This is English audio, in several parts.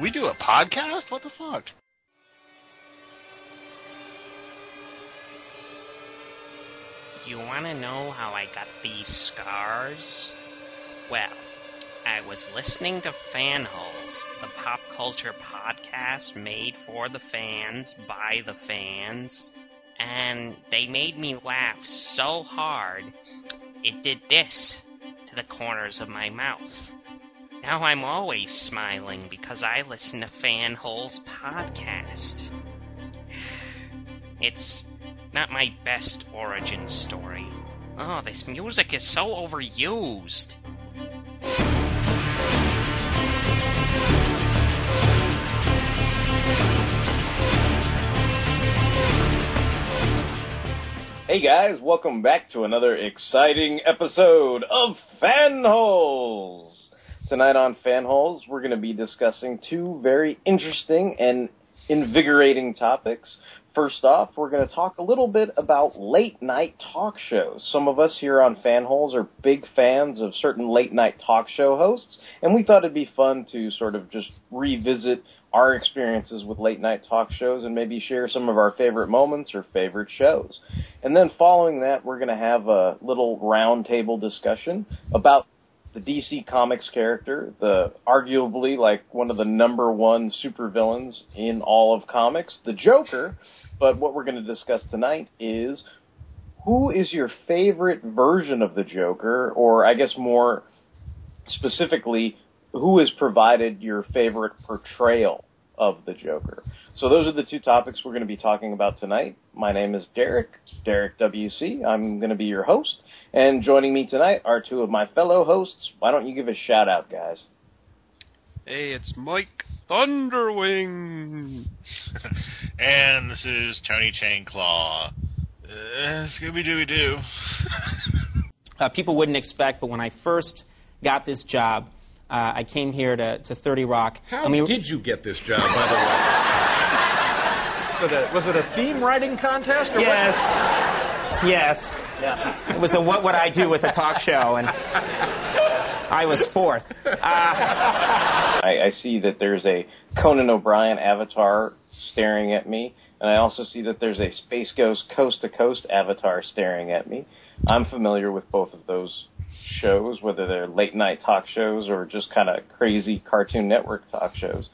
we do a podcast? What the fuck? You want to know how I got these scars? Well, I was listening to Fanholes, the pop culture podcast made for the fans by the fans, and they made me laugh so hard it did this to the corners of my mouth. Now I'm always smiling because I listen to Fanholes podcast. It's not my best origin story. Oh, this music is so overused. Hey guys, welcome back to another exciting episode of Fanholes. Tonight on Fanholes, we're going to be discussing two very interesting and invigorating topics. First off, we're going to talk a little bit about late night talk shows. Some of us here on Fanholes are big fans of certain late night talk show hosts, and we thought it'd be fun to sort of just revisit our experiences with late night talk shows and maybe share some of our favorite moments or favorite shows. And then following that, we're going to have a little roundtable discussion about the DC Comics character, the arguably like one of the number one supervillains in all of comics, the Joker. But what we're going to discuss tonight is who is your favorite version of the Joker, or I guess more specifically, who has provided your favorite portrayal of the Joker. So those are the two topics we're going to be talking about tonight. My name is Derek, Derek WC. I'm going to be your host, and joining me tonight are two of my fellow hosts. Why don't you give a shout out, guys? Hey, it's Mike Thunderwing. and this is Tony Chainclaw. Uh, Scooby Dooby Doo. uh, people wouldn't expect, but when I first got this job, uh, I came here to, to 30 Rock. How did you get this job, by the way? was, it a, was it a theme writing contest? yes. What? Yes. Yeah. It was a what would I do with a talk show, and I was fourth. Uh, I, I see that there's a Conan O'Brien avatar staring at me, and I also see that there's a Space Ghost Coast to Coast avatar staring at me. I'm familiar with both of those shows, whether they're late night talk shows or just kind of crazy Cartoon Network talk shows.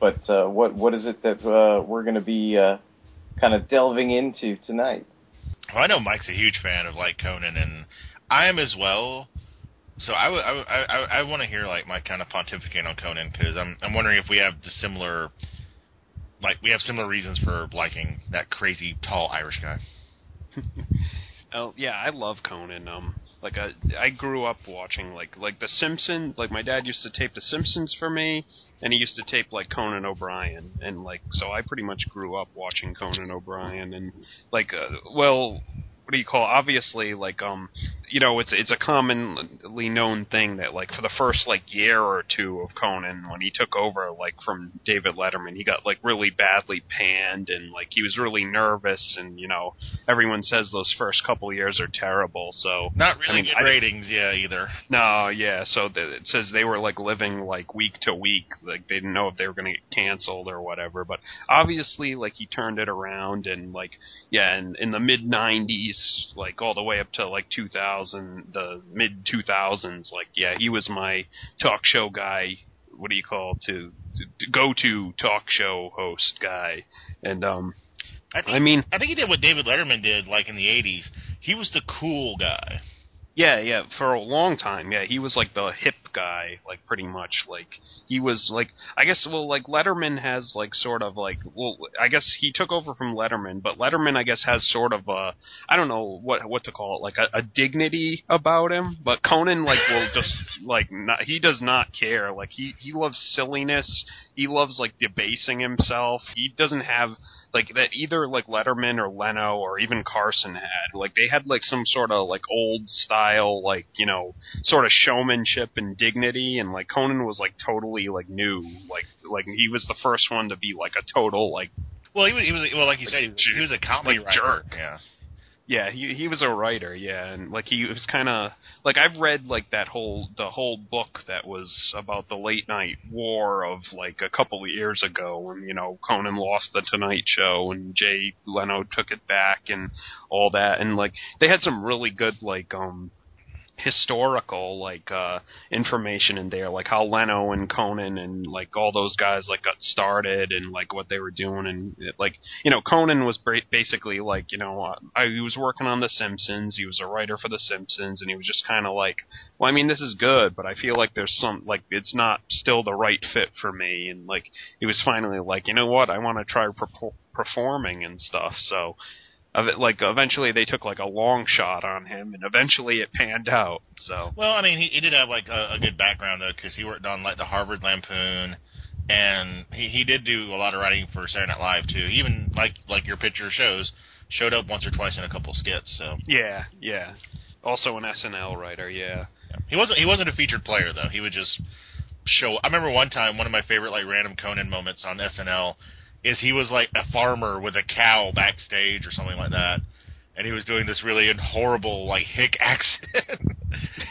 But uh, what what is it that uh, we're going to be uh, kind of delving into tonight? Well, I know Mike's a huge fan of like Conan, and I am as well. So I, w- I, I, I want to hear like Mike kind of pontificate on Conan because I'm I'm wondering if we have the similar like we have similar reasons for liking that crazy tall Irish guy. oh yeah, I love Conan. Um, like I, I grew up watching like like The Simpsons. Like my dad used to tape The Simpsons for me, and he used to tape like Conan O'Brien, and like so I pretty much grew up watching Conan O'Brien, and like uh, well what do you call it? obviously like um you know it's it's a commonly known thing that like for the first like year or two of Conan when he took over like from David Letterman he got like really badly panned and like he was really nervous and you know everyone says those first couple years are terrible so not really I mean, good I, ratings yeah either no yeah so the, it says they were like living like week to week like they didn't know if they were going to get canceled or whatever but obviously like he turned it around and like yeah and in the mid 90s like all the way up to like 2000, the mid 2000s. Like, yeah, he was my talk show guy what do you call to, to, to go to talk show host guy, and um, I, think, I mean, I think he did what David Letterman did, like in the '80s. He was the cool guy. Yeah, yeah, for a long time. Yeah, he was like the hip guy, like pretty much like he was like I guess well like Letterman has like sort of like well I guess he took over from Letterman, but Letterman I guess has sort of a I don't know what what to call it, like a, a dignity about him, but Conan like will just like not he does not care. Like he he loves silliness. He loves like debasing himself. He doesn't have like that either like Letterman or Leno or even Carson had. Like they had like some sort of like old style like, you know, sort of showmanship and dignity and like Conan was like totally like new. Like like he was the first one to be like a total like Well, he was, he was well, like you said, he was, he was a comedy Like writer. jerk. Yeah. Yeah, he he was a writer, yeah, and like he was kind of like I've read like that whole the whole book that was about the late night war of like a couple of years ago when you know Conan lost the Tonight Show and Jay Leno took it back and all that, and like they had some really good like um historical like uh information in there like how Leno and Conan and like all those guys like got started and like what they were doing and it, like you know Conan was ba- basically like you know uh, I, he was working on the Simpsons he was a writer for the Simpsons and he was just kind of like well I mean this is good but I feel like there's some like it's not still the right fit for me and like he was finally like you know what? I want to try perpo- performing and stuff so like eventually they took like a long shot on him, and eventually it panned out. So Well, I mean, he, he did have like a, a good background though, because he worked on like the Harvard Lampoon, and he he did do a lot of writing for Saturday Night Live too. Even like like your picture shows, showed up once or twice in a couple skits. So yeah, yeah. Also an SNL writer, yeah. he wasn't he wasn't a featured player though. He would just show. I remember one time one of my favorite like random Conan moments on SNL is he was like a farmer with a cow backstage or something like that. And he was doing this really horrible, like hick accent.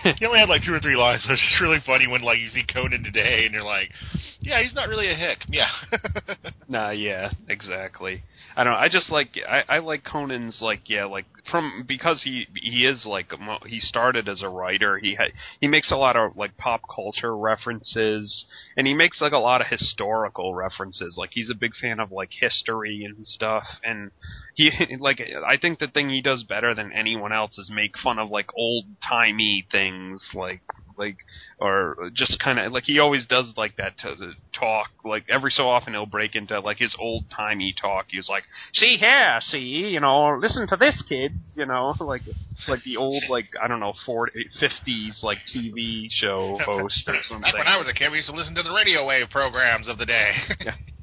he only had like two or three lines, but it's just really funny when like you see Conan today, and you're like, "Yeah, he's not really a hick." Yeah, Nah, yeah, exactly. I don't know. I just like I, I like Conan's like yeah like from because he he is like he started as a writer. He ha, he makes a lot of like pop culture references and he makes like a lot of historical references. Like he's a big fan of like history and stuff. And he like I think the thing he does better than anyone else is make fun of like old timey things like like or just kind of like he always does like that to talk like every so often he'll break into like his old timey talk. He's like see here see you know listen to this kids you know like like the old like i don't know 40 eh, 50s like tv show host or something. Back when I was a kid, we used to listen to the radio wave programs of the day.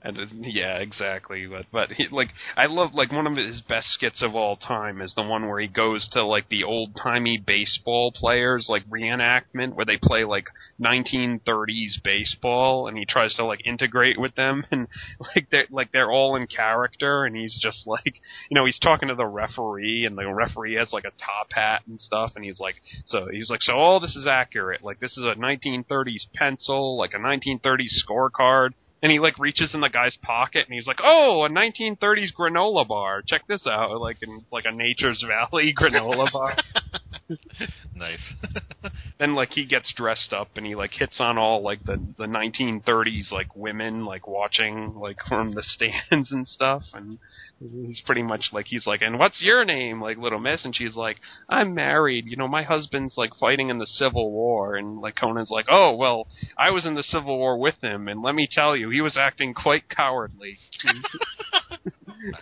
And yeah, exactly. But but he, like I love like one of his best skits of all time is the one where he goes to like the old timey baseball players like reenactment where they play like 1930s baseball and he tries to like integrate with them and like they're like they're all in character and he's just like you know he's talking to the referee and the referee has like a top hat and stuff and he's like so he's like so all this is accurate like this is a 1930s pencil like a 1930s scorecard and he like reaches in the guy's pocket and he's like, "Oh, a 1930s granola bar. Check this out." Like, and it's like a Nature's Valley granola bar. nice. then like he gets dressed up and he like hits on all like the the 1930s like women like watching like from the stands and stuff. And he's pretty much like he's like and what's your name like little miss? And she's like i'm married. You know my husband's like fighting in the civil war. And like conan's like oh well i was in the civil war with him. And let me tell you he was acting quite cowardly. And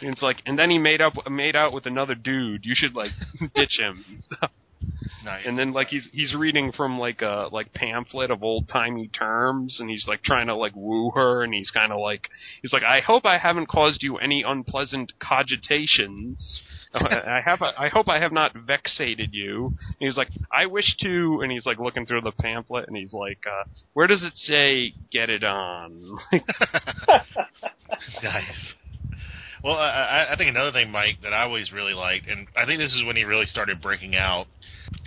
it's like and then he made up made out with another dude. You should like ditch him and stuff Nice. and then like he's he's reading from like a like pamphlet of old timey terms and he's like trying to like woo her and he's kind of like he's like I hope I haven't caused you any unpleasant cogitations. I have I hope I have not vexated you. And he's like I wish to and he's like looking through the pamphlet and he's like uh where does it say get it on? nice. Well, I, I think another thing, Mike, that I always really liked, and I think this is when he really started breaking out.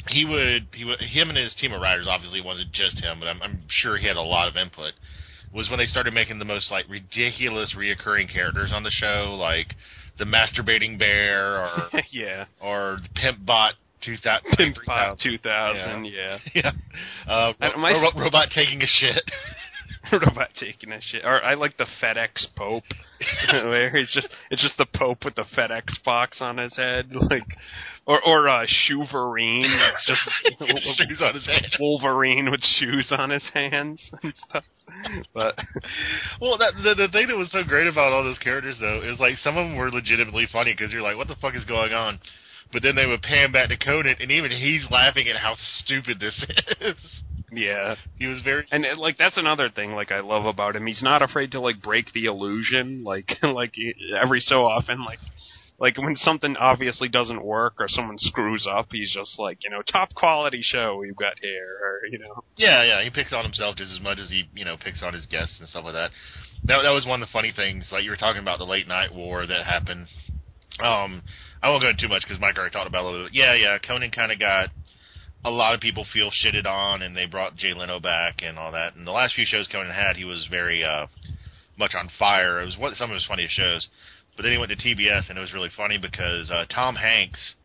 He would, he would, him and his team of writers. Obviously, it wasn't just him, but I'm, I'm sure he had a lot of input. Was when they started making the most like ridiculous reoccurring characters on the show, like the masturbating bear, or yeah. or the pimp bot two thousand. Pimp Bot 2000, yeah. yeah. Uh, Uh, ro- my- ro- robot taking a shit. robot taking a shit. Or I like the FedEx Pope, where he's just it's just the Pope with the FedEx box on his head, like, or or uh, Shoeverine, it's just shoes on his head. Wolverine with shoes on his hands and stuff. But Well, that the, the thing that was so great about all those characters though is like some of them were legitimately funny because you're like, what the fuck is going on? But then they would pan back to Conan, and even he's laughing at how stupid this is. Yeah, He was very and uh, like that's another thing like I love about him. He's not afraid to like break the illusion. Like like every so often, like like when something obviously doesn't work or someone screws up, he's just like you know top quality show we've got here, or you know Yeah, yeah, he picks on himself just as much as he, you know, picks on his guests and stuff like that. That that was one of the funny things. Like you were talking about the late night war that happened. Um, I won't go into too much because Mike already talked about it a little bit. Yeah, yeah, Conan kind of got a lot of people feel shitted on, and they brought Jay Leno back and all that. And the last few shows Conan had, he was very uh, much on fire. It was one, some of his funniest shows. But then he went to TBS, and it was really funny because uh, Tom Hanks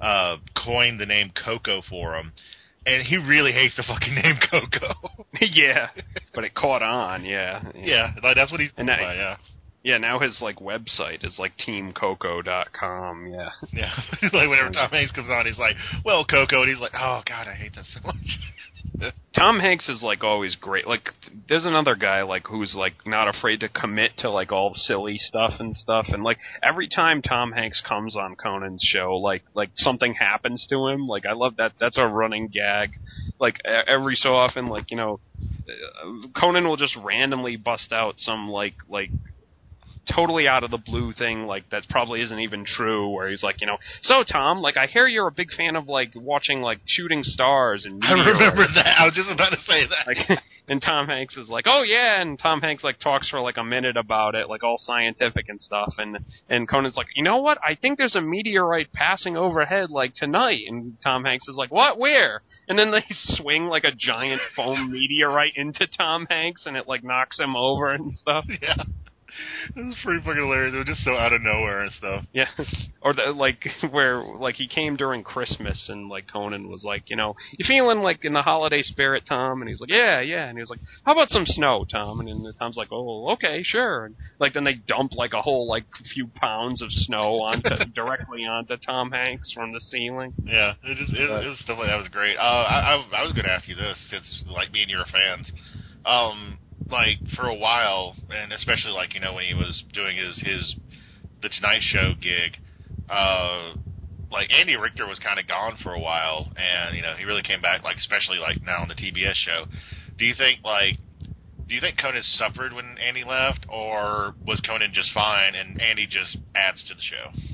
uh, coined the name Coco for him, and he really hates the fucking name Coco. yeah, but it caught on. Yeah, yeah, like that's what he's And that- by. Yeah, yeah. Now his like website is like teamcoco.com. Yeah. yeah. like whenever Tom Hanks comes on, he's like, "Well, Coco," and he's like, "Oh God, I hate that so much." Tom Hanks is like always great. Like there's another guy like who's like not afraid to commit to like all the silly stuff and stuff. And like every time Tom Hanks comes on Conan's show, like like something happens to him. Like I love that. That's a running gag. Like every so often, like you know, uh, Conan will just randomly bust out some like like totally out of the blue thing like that probably isn't even true where he's like you know so tom like i hear you're a big fan of like watching like shooting stars and I remember that. I was just about to say that. like and Tom Hanks is like, "Oh yeah," and Tom Hanks like talks for like a minute about it, like all scientific and stuff, and and Conan's like, "You know what? I think there's a meteorite passing overhead like tonight." And Tom Hanks is like, "What? Where?" And then they swing like a giant foam meteorite into Tom Hanks, and it like knocks him over and stuff. yeah. It was pretty fucking hilarious. It was just so out of nowhere and stuff. Yeah, or the, like where like he came during Christmas and like Conan was like, you know, you feeling like in the holiday spirit, Tom? And he's like, yeah, yeah. And he was like, how about some snow, Tom? And then Tom's like, oh, okay, sure. And like then they dump like a whole like few pounds of snow onto directly onto Tom Hanks from the ceiling. Yeah, it just it, it was stuff like that was great. Uh, I, I I was going to ask you this since like me and you are fans. Um, like for a while, and especially like you know when he was doing his his the Tonight Show gig, uh, like Andy Richter was kind of gone for a while, and you know he really came back like especially like now on the TBS show. Do you think like do you think Conan suffered when Andy left, or was Conan just fine and Andy just adds to the show?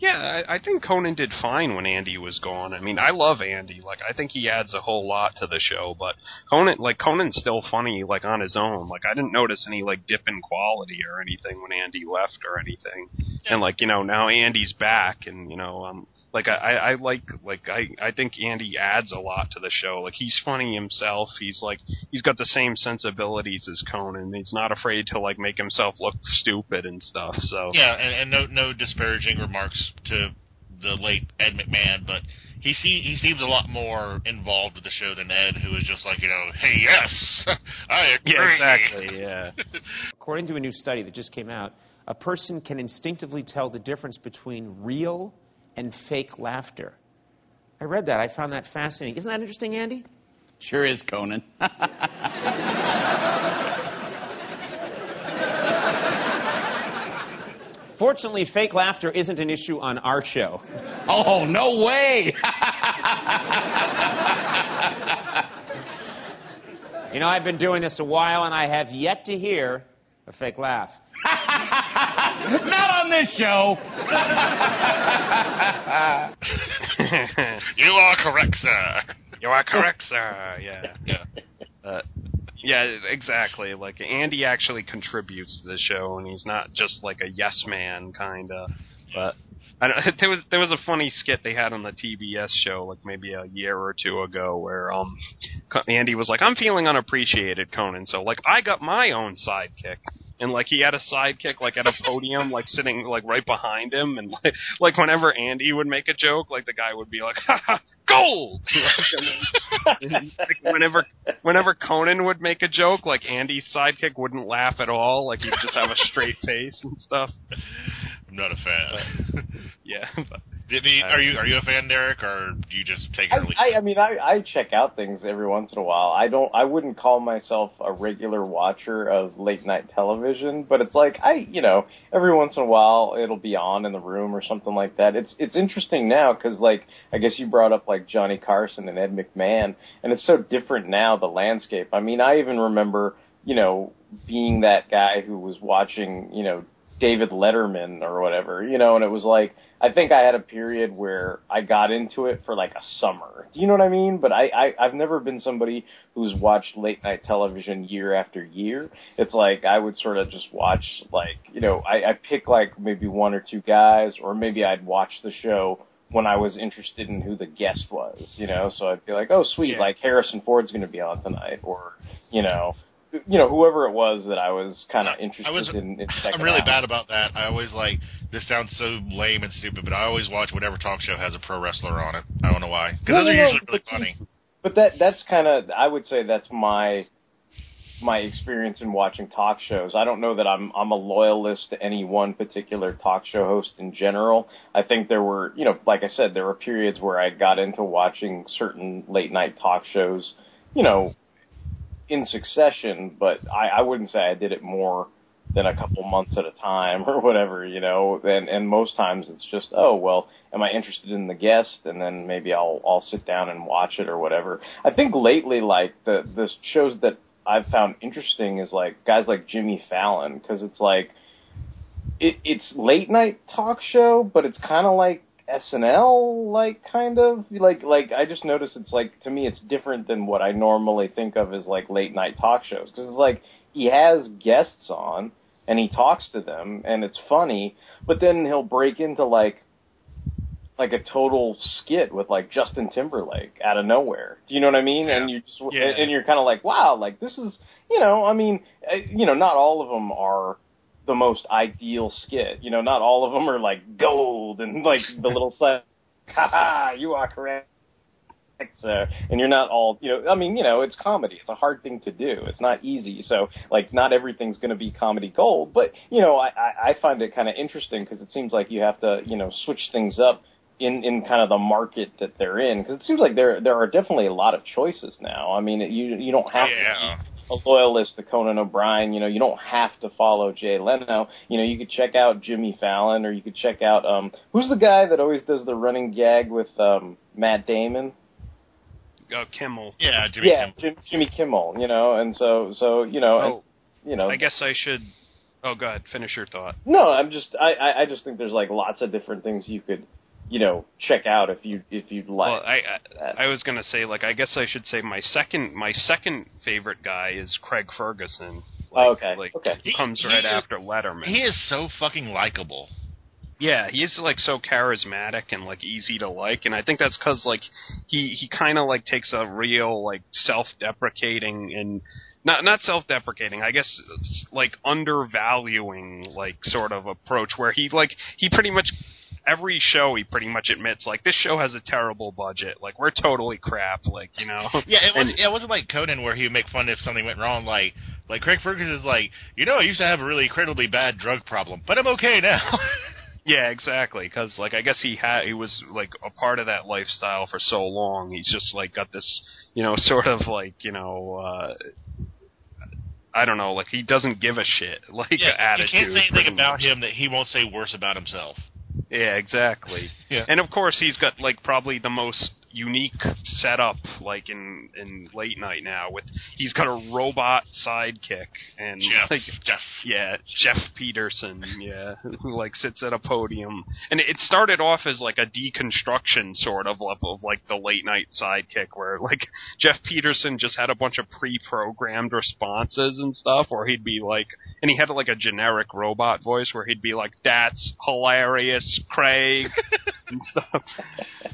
Yeah, I, I think Conan did fine when Andy was gone. I mean, I love Andy. Like, I think he adds a whole lot to the show. But Conan, like, Conan's still funny, like on his own. Like, I didn't notice any like dip in quality or anything when Andy left or anything. And like, you know, now Andy's back, and you know, um, like I, I, I like, like I, I think Andy adds a lot to the show. Like, he's funny himself. He's like, he's got the same sensibilities as Conan. He's not afraid to like make himself look stupid and stuff. So Yeah, and, and no no disparaging remarks to the late Ed McMahon, but he see, he seems a lot more involved with the show than Ed, who is just like you know, hey yes, I agree. yeah, exactly, yeah. According to a new study that just came out, a person can instinctively tell the difference between real and fake laughter. I read that. I found that fascinating. Isn't that interesting, Andy? Sure is, Conan. Fortunately, fake laughter isn't an issue on our show. oh, no way! You know, I've been doing this a while, and I have yet to hear a fake laugh. Not on this show! you are correct, sir. You are correct, sir. Yeah. Yeah. Uh, yeah, exactly. Like Andy actually contributes to the show, and he's not just like a yes man kind of. But I don't, there was there was a funny skit they had on the TBS show like maybe a year or two ago where um Andy was like, "I'm feeling unappreciated, Conan." So like I got my own sidekick, and like he had a sidekick like at a podium, like sitting like right behind him, and like, like whenever Andy would make a joke, like the guy would be like, "Ha ha, gold!" Like, and like, whenever whenever Conan would make a joke, like Andy's sidekick wouldn't laugh at all, like he'd just have a straight face and stuff. I'm not a fan. Yeah, but, he, are you are you a fan, Derek, or do you just take it I. I, I mean, I, I check out things every once in a while. I don't. I wouldn't call myself a regular watcher of late night television, but it's like I, you know, every once in a while it'll be on in the room or something like that. It's it's interesting now because like I guess you brought up like Johnny Carson and Ed McMahon, and it's so different now the landscape. I mean, I even remember you know being that guy who was watching you know David Letterman or whatever, you know, and it was like I think I had a period where I got into it for like a summer. Do you know what I mean? But I, I I've never been somebody who's watched late night television year after year. It's like I would sort of just watch like you know I, I pick like maybe one or two guys, or maybe I'd watch the show when I was interested in who the guest was, you know. So I'd be like, oh sweet, Yeah. like Harrison Ford's going to be on tonight, or you know. You know, whoever it was that I was kind of interested I was, in, in I'm really out. bad about that. I always like this sounds so lame and stupid, but I always watch whatever talk show has a pro wrestler on it. I don't know why, because No, those are no, no, usually really funny. But that that's kind of I would say that's my my experience in watching talk shows. I don't know that I'm I'm a loyalist to any one particular talk show host in general. I think there were, you know, like I said, there were periods where I got into watching certain late night talk shows, you know, in succession, but I, I wouldn't say I did it more than a couple months at a time or whatever, you know. And and most times it's just, oh well, am I interested in the guest? And then maybe I'll I'll sit down and watch it or whatever. I think lately, like the the shows that I've found interesting is like guys like Jimmy Fallon because it's like it it's late night talk show, but it's kind of like SNL, like kind of like like I just noticed it's like to me it's different than what I normally think of as like late night talk shows because it's like he has guests on and he talks to them and it's funny, but then he'll break into like like a total skit with like Justin Timberlake out of nowhere. Do you know what I mean? And you just Yeah. and you're kind of like, wow, like this is you know, I mean, uh, you know, not all of them are the most ideal skit. You know, not all of them are like gold and like the little side, ha ha, you are correct. Sir. And you're not all, you know, I mean, you know, it's comedy. It's a hard thing to do. It's not easy. So, like, not everything's going to be comedy gold. But, you know, I, I, I find it kind of interesting because it seems like you have to, you know, switch things up in, in kind of the market that they're in. Because it seems like there, there are definitely a lot of choices now. I mean, you, you don't have Yeah. to a loyalist to Conan O'Brien. You know, you don't have to follow Jay Leno. You know, you could check out Jimmy Fallon, or you could check out um, who's the guy that always does the running gag with um, Matt Damon? uh, Kimmel. Yeah, Jimmy yeah, Kimmel. Jim, Jimmy Kimmel. You know, and so so you know, and, Oh, you know, I guess I should. Oh, go ahead. Finish your thought. no, I'm just I, I I just think there's like lots of different things you could you know check out if you if you'd like. Well, I. I I was gonna say like I guess I should say my second my second favorite guy is Craig Ferguson. Like, Oh, okay, Like okay. he comes He- right he is- after Letterman. He is so fucking likable. Yeah, he's like so charismatic and like easy to like, and I think that's because like he he kind of like takes a real like self-deprecating and not not self-deprecating, I guess it's, like undervaluing like sort of approach where he like he pretty much every show he pretty much admits like this show has a terrible budget, like we're totally crap, like you know. Yeah, it And- wasn't. It wasn't like Conan where he would make fun if something went wrong. Like, like Craig Ferguson is like, you know, I used to have a really incredibly bad drug problem, but I'm okay now. Yeah, exactly. Because like I guess he had he was like a part of that lifestyle for so long. He's just like got this, you know, sort of like you know, uh I don't know, like he doesn't give a shit like yeah, attitude. you can't say anything about much. him that he won't say worse about himself. Yeah, exactly. Yeah. And of course he's got like probably the most unique setup like in in late night now with he's got a robot sidekick and Geoff, like Geoff. yeah, Geoff Peterson, yeah, who like sits at a podium, and it started off as like a deconstruction sort of of, of like the late night sidekick, where like Geoff Peterson just had a bunch of pre-programmed responses and stuff, where he'd be like, and he had like a generic robot voice where he'd be like, "That's hilarious, Craig," and stuff.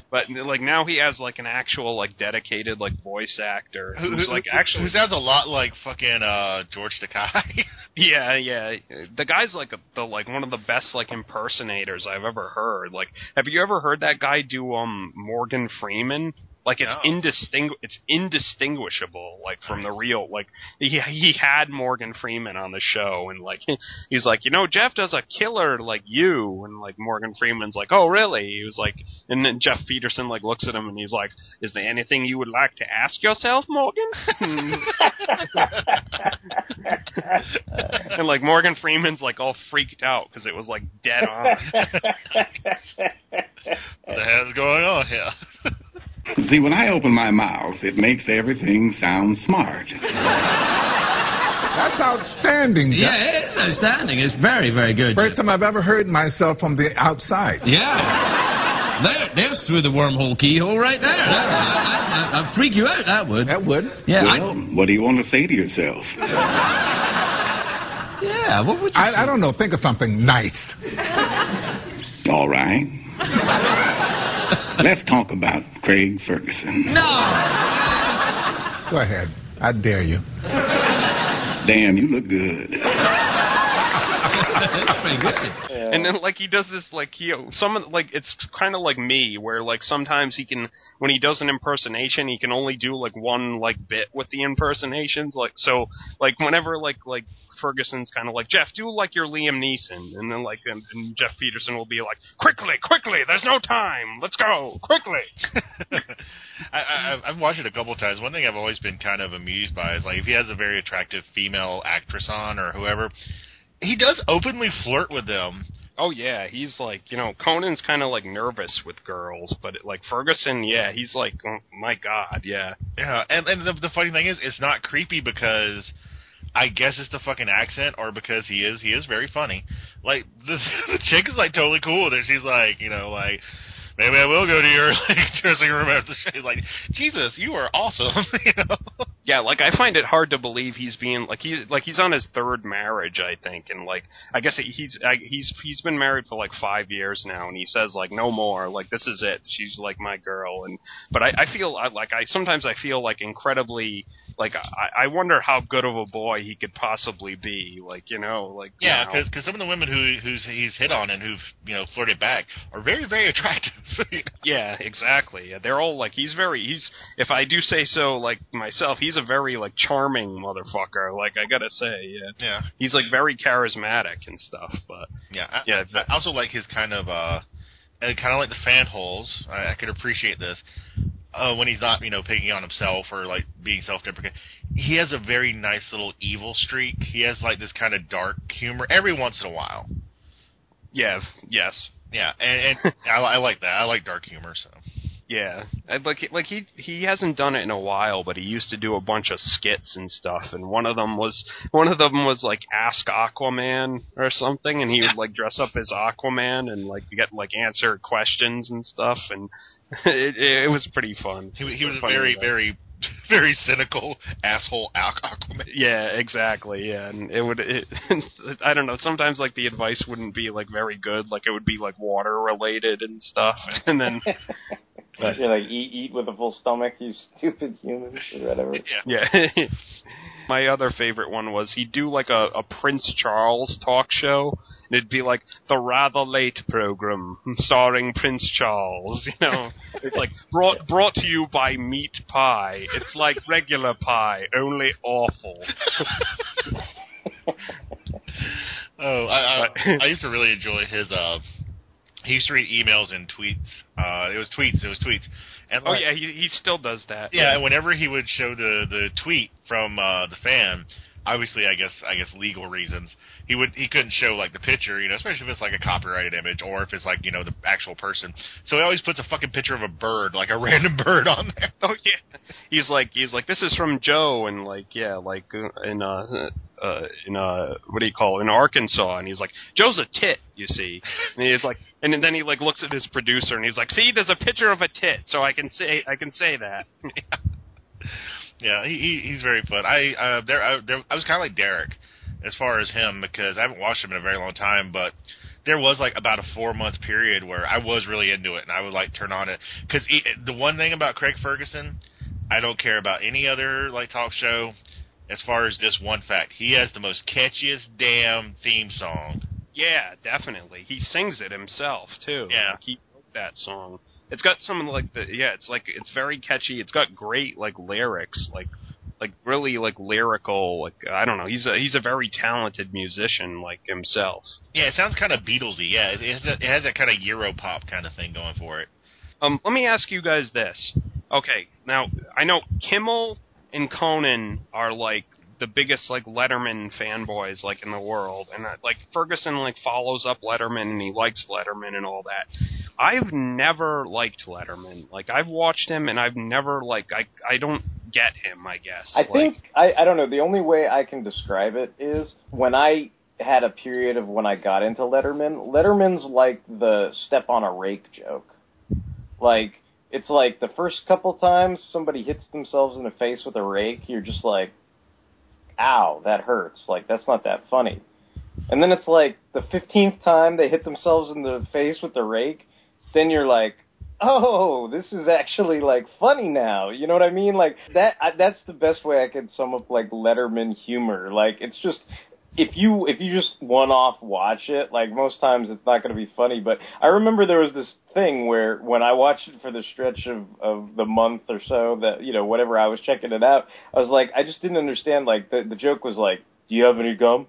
But like now he has like an actual like dedicated like voice actor Who, who's like actually who sounds a lot like fucking uh, George Takei. Yeah, yeah. The guy's like a, the like one of the best like impersonators I've ever heard. Like, have you ever heard that guy do um Morgan Freeman? Like it's No. indistingu- it's indistinguishable like from the real like he he had Morgan Freeman on the show and like he's like you know Geoff does a killer like you and like Morgan Freeman's like oh really he was like and then Geoff Peterson like looks at him and he's like is there anything you would like to ask yourself Morgan and like Morgan Freeman's like all freaked out because it was like dead on. what the hell's going on here? See, when I open my mouth, it makes everything sound smart. That's outstanding. Geoff. Yeah, it's outstanding. It's very, very good. First time I've ever heard myself from the outside. Yeah. There, there's through the wormhole keyhole right there. That's, that's, that, that'd freak you out, that would. That would. Yeah, well, what do you want to say to yourself? Yeah, what would you say? I, I don't know. Think of something nice. All right. Let's talk about Craig Ferguson. No! Go ahead. I dare you. Damn, you look good. That's pretty good. And then like he does this like he some like it's kind of like me where like sometimes he can when he does an impersonation he can only do like one like bit with the impersonations like so like whenever like like Ferguson's kind of like Geoff do like your Liam Neeson and then like and, and Geoff Peterson will be like quickly quickly there's no time let's go quickly I, I, I've watched it a couple times. One thing I've always been kind of amused by is like if he has a very attractive female actress on or whoever, he does openly flirt with them. Oh yeah, he's like you know Conan's kind of like nervous with girls, but like Ferguson, yeah, he's like oh, my god, yeah. Yeah, and and the, the funny thing is, it's not creepy because I guess it's the fucking accent, or because he is he is very funny. Like the, the chick is like totally cool with it. She's like, you know, like maybe I will go to your like dressing room after the show. Like Jesus, you are awesome. you know? Yeah, like I find it hard to believe he's being like he's like he's on his third marriage, I think, and like I guess he's I, he's he's been married for like five years now, and he says like no more, like this is it, she's like my girl, and but I, I feel I, like I sometimes I feel like incredibly like I, I wonder how good of a boy he could possibly be, like you know, like you Yeah, know. because some of the women who who's he's hit on and who've you know flirted back are very very attractive. Yeah, exactly. They're all like he's very he's if I do say so like myself, he's a very like charming motherfucker. Like I gotta say, yeah. Yeah. He's like very charismatic and stuff, but Yeah, I, Yeah, I, I also like his kind of uh, kind of like the fan holes. I, I could appreciate this uh, when he's not, you know, picking on himself or like being self-deprecating. He has a very nice little evil streak. He has like this kind of dark humor every once in a while. yeah, yes. Yeah, and, and I, I like that. I like dark humor. So Yeah, like like he he hasn't done it in a while, but he used to do a bunch of skits and stuff. And one of them was one of them was like Ask Aquaman or something, and he would like dress up as Aquaman and like get like answer questions and stuff. And it, it, was pretty fun. he, he was Funny very very very cynical asshole Aqu- Aquaman. Yeah, exactly. Yeah, and it would. It, I don't know. Sometimes like the advice wouldn't be like very good. Like it would be like water related and stuff. And then But- You're like eat eat with a full stomach, you stupid humans, or whatever. Yeah. My other favorite one was he'd do like a, a Prince Charles talk show. And it'd be like the rather late program starring Prince Charles. You know, it's like brought brought to you by Meat Pie. It's like regular pie, only awful. Oh, I, I, I used to really enjoy his. uh He used to read emails and tweets. Uh It was tweets. It was tweets. And Oh like- yeah, he he still does that. Yeah, and whenever he would show the the tweet from uh, the fan, obviously, I guess I guess legal reasons, he would he couldn't show like the picture, you know, especially if it's like a copyrighted image or if it's like you know the actual person. So he always puts a fucking picture of a bird, like a random bird, on there. Oh yeah, he's like he's like this is from Joe and like yeah like uh, in uh uh in uh what do you call it? In Arkansas and he's like Joe's a tit you see. And he's like and then he like looks at his producer and he's like see there's a picture of a tit so I can say I can say that. Yeah, he, he he's very fun. I uh, there I, there I was kind of like Derek as far as him because I haven't watched him in a very long time, but there was like about a four month period where I was really into it, and I would like turn on it because the one thing about Craig Ferguson, I don't care about any other like talk show. As far as this one fact, he has the most catchiest damn theme song. Yeah, definitely. He sings it himself too. Yeah, like, he wrote that song. It's got some like the yeah. It's like it's very catchy. It's got great like lyrics, like like really like lyrical. Like I don't know. He's a he's a very talented musician like himself. Yeah, it sounds kind of Beatlesy. Yeah, it, has that, it has that kind of Euro pop kind of thing going for it. Um, let me ask you guys this. Okay, now I know Kimmel and Conan are like the biggest like Letterman fanboys like in the world, and like Ferguson like follows up Letterman and he likes Letterman and all that. I've never liked Letterman. Like I've watched him and I've never like I I don't get him. I guess. I like, think I I don't know. The only way I can describe it is when I had a period of when I got into Letterman. Letterman's like the step on a rake joke. Like it's like the first couple times somebody hits themselves in the face with a rake, you're just like, ow, that hurts. Like, that's not that funny. And then it's like the 15th time they hit themselves in the face with the rake, then you're like, oh, this is actually like funny now. You know what I mean? Like that. I, that's the best way I could sum up like Letterman humor. Like it's just if you if you just one off watch it, like most times it's not going to be funny. But I remember there was this thing where when I watched it for the stretch of of the month or so that you know whatever I was checking it out, I was like I just didn't understand. Like the the joke was like, "Do you have any gum?"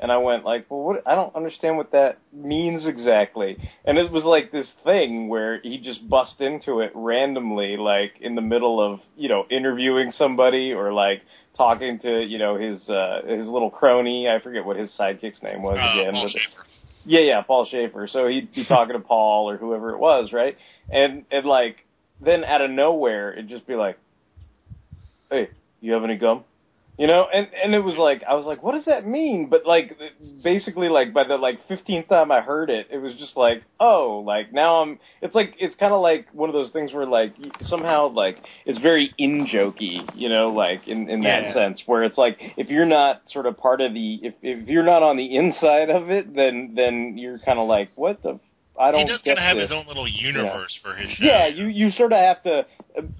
And I went like, well, what? I don't understand what that means exactly. And it was like this thing where he just bust into it randomly, like in the middle of you know interviewing somebody or like talking to you know his uh, his little crony. I forget what his sidekick's name was Uh, again. Paul Shaffer. yeah, yeah, Paul Shaffer. So he'd be talking to Paul or whoever it was, right? And and like then out of nowhere it'd just be like, Hey, you have any gum? You know, and and it was like I was like, what does that mean? But like basically like by the like fifteenth time I heard it, it was just like, oh, like now I'm. It's like it's kind of like one of those things where like somehow like it's very in jokey, you know, like in in that Yeah. sense where it's like if you're not sort of part of the if if you're not on the inside of it, then then you're kind of like, what the. I don't he does kind of have this. his own little universe for his show. Yeah, you you sort of have to,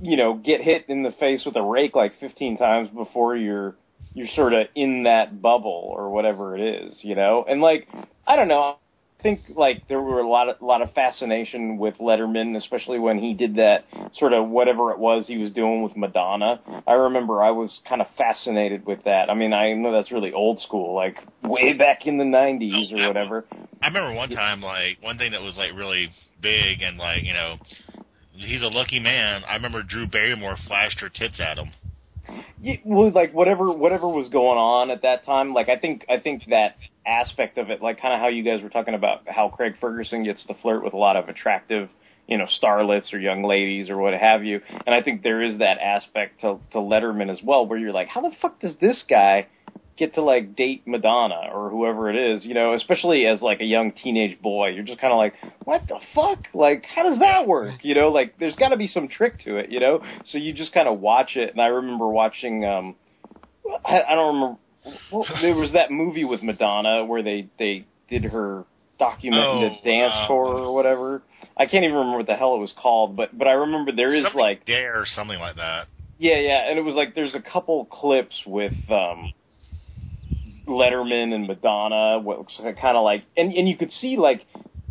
you know, get hit in the face with a rake like 15 times before you're you're sort of in that bubble or whatever it is, you know. And like, I don't know. I think like there were a lot of lot of fascination with Letterman, especially when he did that sort of whatever it was he was doing with Madonna. I remember I was kind of fascinated with that. I mean, I know that's really old school, like way back in the 90s or whatever. I remember one time, like one thing that was like really big and like you know, he's a lucky man. I remember Drew Barrymore flashed her tits at him. Yeah, well, like whatever whatever was going on at that time, like I think I think that aspect of it, like kind of how you guys were talking about how Craig Ferguson gets to flirt with a lot of attractive, you know, starlets or young ladies or what have you, and I think there is that aspect to to Letterman as well, where you're like, how the fuck does this guy get to like date Madonna or whoever it is, you know, especially as like a young teenage boy, you're just kind of like, what the fuck? Like, how does that work? You know, like there's got to be some trick to it, you know. So you just kind of watch it, and I remember watching. um I, I don't remember. Well, there was that movie with Madonna where they they did her document Oh, the dance uh, tour or whatever. I can't even remember what the hell it was called, but but I remember there is like Dare or something like that. yeah, yeah, and it was like there's a couple clips with um Letterman and Madonna, what looks like kind of like, and and you could see like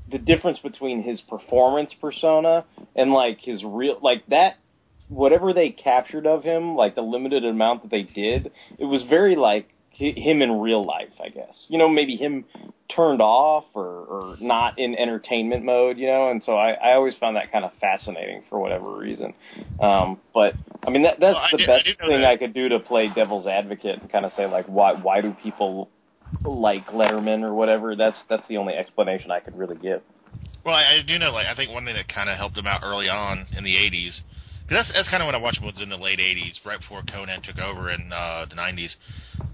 the difference between his performance persona and like his real like that whatever they captured of him, like the limited amount that they did, it was very like him in real life, I guess. You know, maybe him turned off or, or not in entertainment mode, you know, and so I, I always found that kind of fascinating for whatever reason. Um, but I mean, that, that's Well, the did- best know thing that. I could do to play devil's advocate and kind of say like, why, why do people like Letterman or whatever? That's, that's the only explanation I could really give. Well, I, I do know. Like, I think one thing that kind of helped him out early on in the '80s, because that's that's kind of when I watched him was in the late '80s, right before Conan took over in uh, the '90s.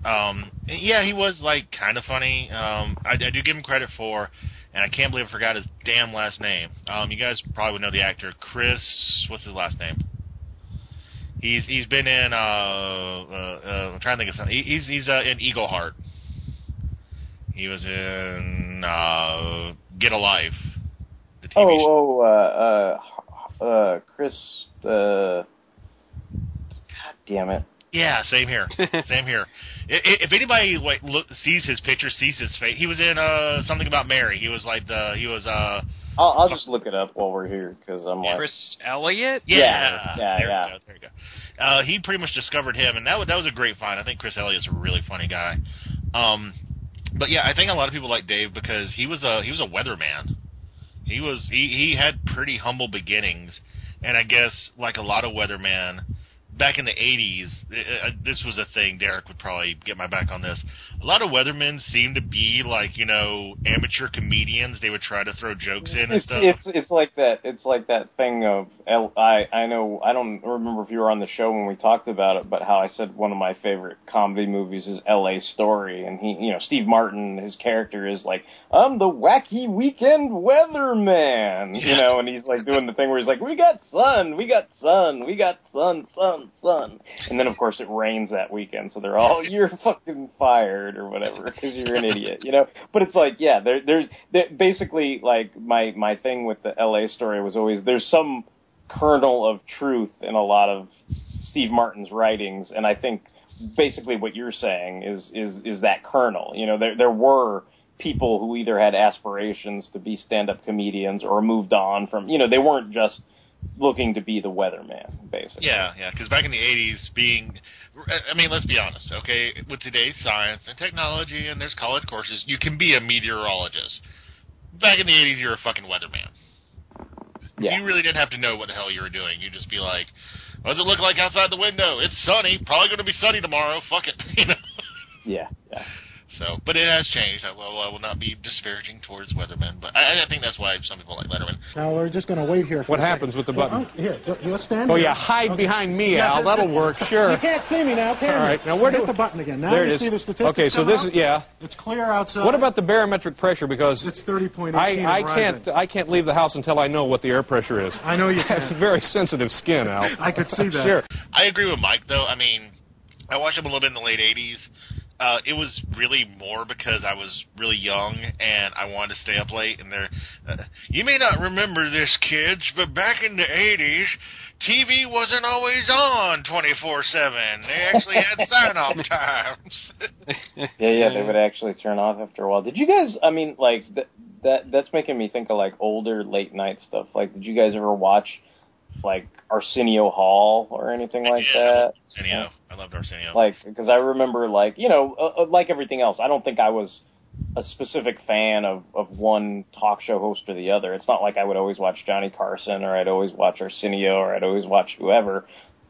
Um, yeah, he was like kind of funny. Um, I, I do give him credit for, and I can't believe I forgot his damn last name. Um, you guys probably would know the actor Chris. What's his last name? He's he's been in. Uh, uh, uh, I'm trying to think of something. He, he's he's uh, in Eagleheart. He was in uh, Get a Life. The TV Oh, show. oh, uh, uh, uh, Chris. Uh, God damn it. Yeah, same here. same here. I- i- If anybody like look, sees his picture, sees his face, he was in uh something about Mary. He was like the he was uh I'll, I'll just look it up while we're here because I'm like. Chris Elliott. yeah Yeah, yeah, there yeah. We go, there you go. Uh, he pretty much discovered him, and that was, that was a great find. I think Chris Elliott's a really funny guy. Um, but yeah, I think a lot of people like Dave because he was a he was a weatherman. He was he he had pretty humble beginnings, and I guess like a lot of weathermen back in the '80s, uh, this was a thing. Derek would probably get my back on this. A lot of weathermen seemed to be like you know amateur comedians. They would try to throw jokes in and It's, stuff. it's it's like that. It's like that thing of I I know I don't remember if you were on the show when we talked about it, but how I said one of my favorite comedy movies is L.A. Story, and he you know Steve Martin his character is like I'm the wacky weekend weatherman, you know, and he's like doing the thing where he's like we got sun, we got sun, we got sun, sun, sun, and then of course it rains that weekend, so they're all you're fucking fired or whatever because you're an idiot, you know. But it's like yeah, there there's there, basically like my my thing with the L.A. story was always there's some kernel of truth in a lot of Steve Martin's writings, and I think basically what you're saying is is is that kernel. You know, there there were people who either had aspirations to be stand-up comedians or moved on from. You know, they weren't just looking to be the weatherman, basically. Yeah, yeah, because back in the '80s, being, I mean, let's be honest, okay, with today's science and technology, and there's college courses, you can be a meteorologist. Back in the '80s, you're a fucking weatherman. Yeah. You really didn't have to know what the hell you were doing. You just be like, "What does it look like outside the window? It's sunny. Probably going to be sunny tomorrow. Fuck it." you know. Yeah, yeah. So, but it has changed. I will, I will not be disparaging towards Weatherman, but I, I think that's why some people like Letterman. Now we're just going to wait here for What a second. happens with the button? oh, here, you- you'll stand Oh, here. yeah, hide behind me, Yeah, Al. that's That'll work, sure. You can't see me now, can All you? right, now where Hit do the button again? Now there you it is. see the statistics Okay, so this up? is yeah. It's clear outside. What about the barometric pressure? Because It's 30.18 I, I can't I can't leave the house until I know what the air pressure is. I know you have very sensitive skin, Al. I could see that. Sure. I agree with Mike though. I mean, I watched him a little bit in the late '80s. Uh, it was really more because I was really young and I wanted to stay up late. And there, uh, you may not remember this, kids, but back in the '80s, TV wasn't always on 24/7. They actually had sign-off times. Yeah, yeah, they would actually turn off after a while. Did you guys? I mean, like th- that. That's making me think of like older late night stuff. Like, did you guys ever watch like Arsenio Hall or anything like that? Arsenio, I loved Arsenio. Like, because I remember, like, you know, uh, uh, like everything else, I don't think I was a specific fan of of one talk show host or the other. It's not like I would always watch Johnny Carson or I'd always watch Arsenio or I'd always watch whoever,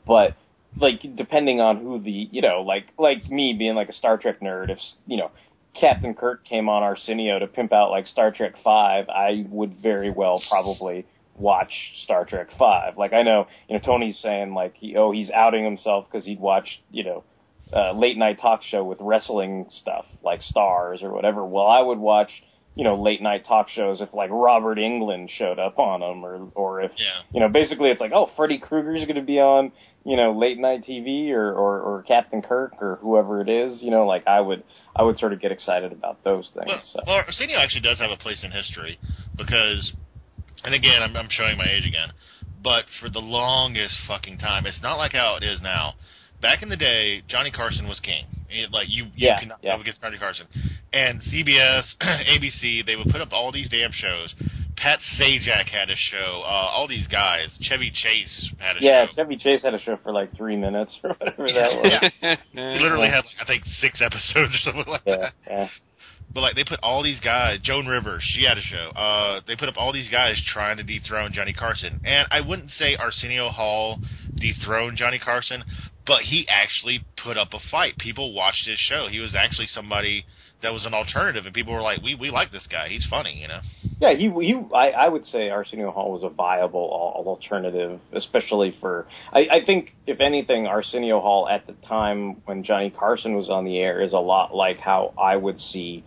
but like depending on who the you know like like me being like a Star Trek nerd, if you know Captain Kirk came on Arsenio to pimp out like Star Trek Five, I would very well probably watch Star Trek Five. Like I know you know Tony's saying like he oh he's outing himself because he'd watch you know uh, late night talk show with wrestling stuff like Stars or whatever. Well, I would watch you know late night talk shows if like Robert Englund showed up on them or or if you know basically it's like oh Freddy Krueger's going to be on you know late night TV or, or or Captain Kirk or whoever it is. You know like I would I would sort of get excited about those things. Well, so. well, Arsenio actually does have a place in history because, and again, I'm, I'm showing my age again, but for the longest fucking time, it's not like how it is now. Back in the day, Johnny Carson was king. It, like you, you Yeah, cannot yeah. go against Johnny Carson. And CBS, ABC, they would put up all these damn shows. Pat Sajak had a show. Uh, all these guys. Chevy Chase had a Yeah, show. Yeah, Chevy Chase had a show for like three minutes or whatever that was. Yeah. He literally had, I think, six episodes or something like Yeah, that. yeah. But like they put all these guys, Joan Rivers, she had a show. Uh, they put up all these guys trying to dethrone Johnny Carson, and I wouldn't say Arsenio Hall dethroned Johnny Carson, but he actually put up a fight. People watched his show. He was actually somebody that was an alternative, and people were like, "We we like this guy. He's funny," you know. Yeah, he he. I, I would say Arsenio Hall was a viable alternative, especially for. I, I think if anything, Arsenio Hall at the time when Johnny Carson was on the air is a lot like how I would see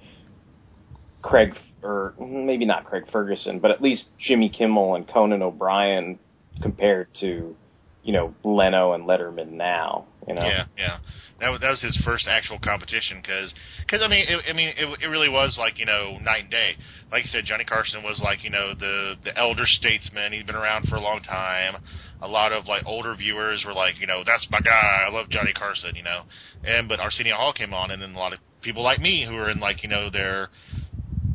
Craig, or maybe not Craig Ferguson, but at least Jimmy Kimmel and Conan O'Brien compared to, you know, Leno and Letterman now. You know? Yeah, yeah. That was, that was his first actual competition because, cause, I mean, it, I mean, it, it really was like you know night and day. Like you said, Johnny Carson was like you know the the elder statesman. He's been around for a long time. A lot of like older viewers were like, you know, that's my guy. I love Johnny Carson. You know, and but Arsenio Hall came on, and then a lot of people like me who are in like you know their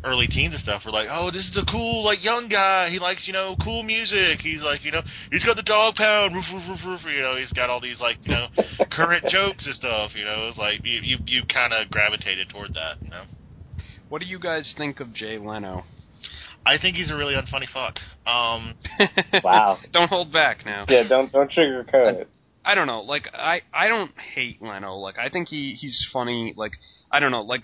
early teens and stuff were like, oh, this is a cool like young guy. He likes you know cool music. He's like you know he's got the dog pound. Roof, roof, roof, roof, you know he's got all these like you know current jokes and stuff. You know it's like you you, you kind of gravitated toward that. You know. What do you guys think of Jay Leno? I think he's a really unfunny fuck. Um, Wow. don't hold back now. Yeah, don't don't sugarcoat it. I don't know. Like I, I don't hate Leno. Like I think he, he's funny. Like I don't know. Like,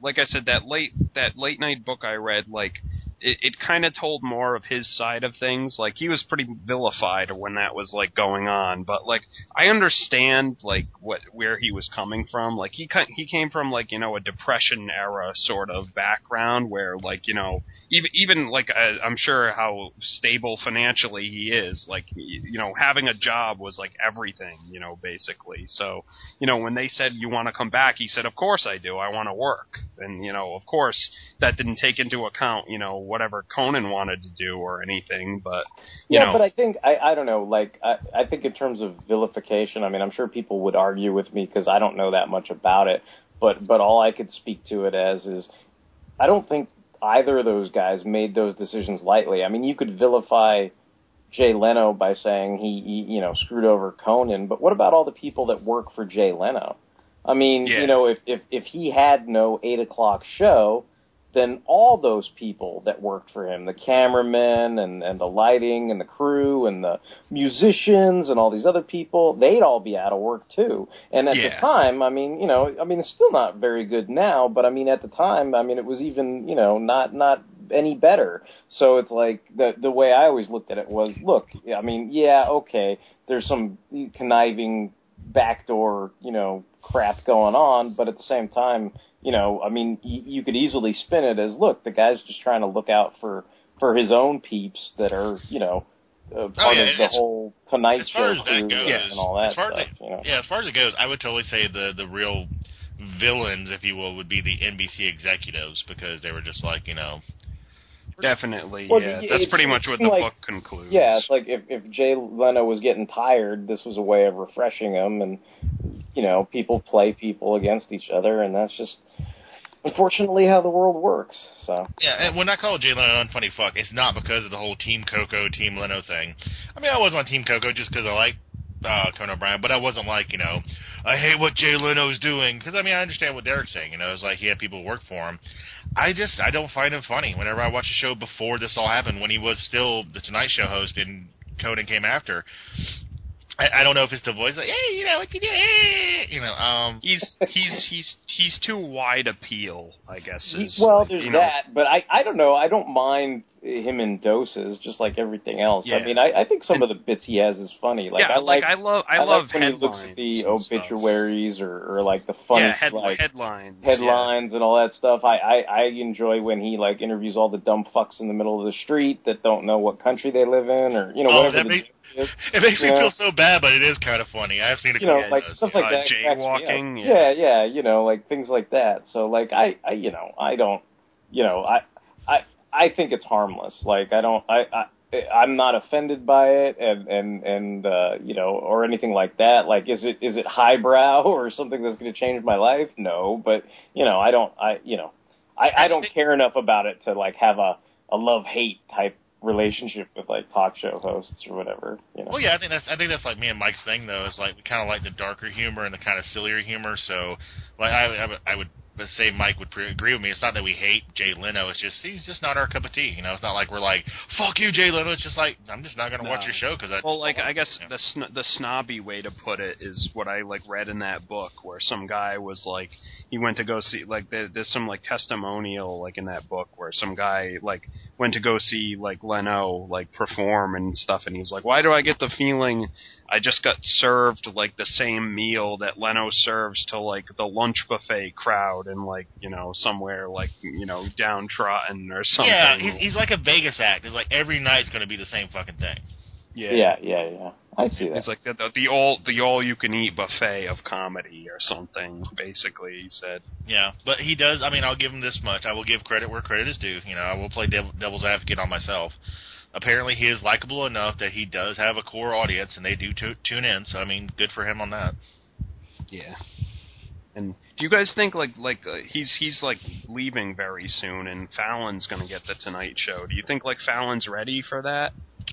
like I said, that late that late night book I read, like it, it kind of told more of his side of things. Like he was pretty vilified when that was like going on. But like I understand like what where he was coming from. Like he he came from like you know a depression era sort of background where like you know even even like uh, I'm sure how stable financially he is. Like you know having a job was like everything. You know basically. So you know when they said you want to come back, he said of course I do. I want to work. And you know of course that didn't take into account you know whatever Conan wanted to do or anything. But you yeah, know but I think I I don't know. Like I I think in terms of vilification, I mean, I'm sure people would argue with me because I don't know that much about it. But but all I could speak to it as is, I don't think either of those guys made those decisions lightly. I mean, you could vilify Jay Leno by saying he, he you know screwed over Conan, but what about all the people that work for Jay Leno? I mean, you know, if if if he had no eight o'clock show, then all those people that worked for him, the cameramen and, and the lighting and the crew and the musicians and all these other people, they'd all be out of work too. And at Yeah. the time, I mean, you know, I mean, it's still not very good now, but I mean, at the time, I mean, it was even, you know, not, not any better. So it's like the, the way I always looked at it was, look, I mean, yeah, okay, there's some conniving backdoor, you know, crap going on, but at the same time, you know, I mean, you, you could easily spin it as, look, the guy's just trying to look out for for his own peeps that are, you know, uh, part Oh, yeah, of the whole Tonight Show crew goes, and all that as far stuff. as you know. yeah, as far as it goes, I would totally say the the real villains, if you will, would be the NBC executives because they were just like you know. Definitely Well, yeah. it- That's pretty much what the like- book concludes. Yeah, it's like if if Jay Leno was getting tired, this was a way of refreshing him, and you know, people play people against each other, and that's just unfortunately how the world works. So Yeah, and when I call Jay Leno an unfunny fuck, it's not because of the whole Team Coco, Team Leno thing. I mean, I was on Team Coco just because I like uh, Conan O'Brien, but I wasn't like, you know, I hate what Jay Leno's doing. Because, I mean, I understand what Derek's saying. You know, it's like he had people work for him. I just, I don't find him funny. Whenever I watch a show before this all happened, when he was still the Tonight Show host and Conan came after, I, I don't know if it's the voice, like, hey, you know, what you do, eh," you know, um... he's he's he's he's too wide appeal, I guess. Is, well, there's you know, that, but I I don't know. I don't mind him in doses, just like everything else. Yeah. I mean, I, I think some of the bits he has is funny. Like yeah, I like, I love I, I love like when he looks at the obituaries or, or like the funny yeah, head, like headlines. headlines and all that stuff. I, I I enjoy when he like interviews all the dumb fucks in the middle of the street that don't know what country they live in or you know Oh, whatever makes- is. It makes me Yeah. feel so bad, but it is kind of funny. I've seen a you know, couple like those. stuff like Uh, that. jaywalking, Yeah. yeah. yeah, you know, like things like that. So like I, I, you know, I don't, you know, I, I, think it's harmless. Like I don't, I, I. I'm not offended by it, and and and uh, you know, or anything like that. Like, is it is it highbrow or something that's going to change my life? No, but you know, I don't, I you know, I, I don't care enough about it to like have a a love hate type relationship with like talk show hosts or whatever. You know. Well, yeah, I think that's I think that's like me and Mike's thing though. Is like we kind of like the darker humor and the kind of sillier humor. So, like I, I, I would say Mike would pre- agree with me. It's not that we hate Jay Leno. It's just he's just not our cup of tea. You know, it's not like we're like fuck you, Jay Leno. It's just like I'm just not going to watch your show because I. Well, like I guess the sn- the snobby way to put it is what I like read in that book, where some guy was like, he went to go see like there, there's some like testimonial like in that book where some guy like went to go see like Leno like perform and stuff, and he's like, why do I get the feeling I just got served like the same meal that Leno serves to like the lunch buffet crowd and like you know somewhere like you know downtrodden or something. Yeah, he's, he's like a Vegas act. It's like every night's going to be the same fucking thing. Yeah. yeah, yeah, yeah. I see that. It's like the, the, the all the all you can eat buffet of comedy or something. Basically, he said. Yeah, but he does. I mean, I'll give him this much. I will give credit where credit is due. You know, I will play devil, devil's advocate on myself. Apparently, he is likable enough that he does have a core audience, and they do tu- tune in. So, I mean, good for him on that. Yeah. And do you guys think like like uh, he's he's like leaving very soon, and Fallon's going to get the Tonight Show? Do you think like Fallon's ready for that?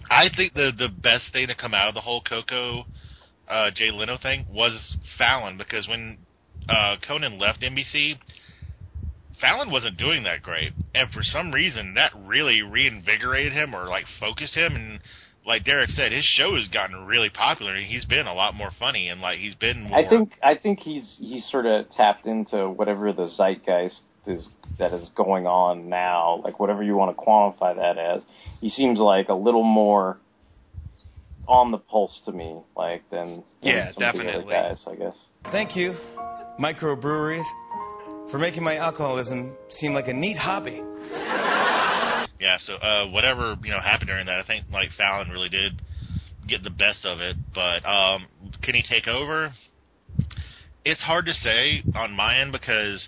I think the the best thing to come out of the whole Coco uh, Jay Leno thing was Fallon because when uh, Conan left NBC, Fallon wasn't doing that great, and for some reason that really reinvigorated him or like focused him. And like Derek said, his show has gotten really popular, and he's been a lot more funny, and like he's been more. I think I think he's he's sort of tapped into whatever the zeitgeist is that is going on now, like whatever you want to quantify that as. He seems like a little more on the pulse to me, like than, than Yeah, some of the definitely. other guys, I guess. Thank you, microbreweries, for making my alcoholism seem like a neat hobby. Yeah, so uh, whatever you know happened during that, I think like Fallon really did get the best of it. But um, can he take over? It's hard to say on my end because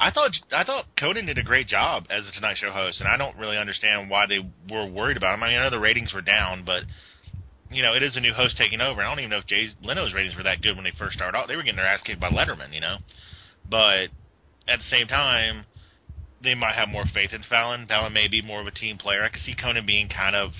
I thought I thought Conan did a great job as a Tonight Show host, and I don't really understand why they were worried about him. I mean, I know the ratings were down, but you know it is a new host taking over. I don't even know if Jay Leno's ratings were that good when they first started out. They were getting their ass kicked by Letterman, you know. But at the same time, they might have more faith in Fallon. Fallon may be more of a team player. I could see Conan being kind of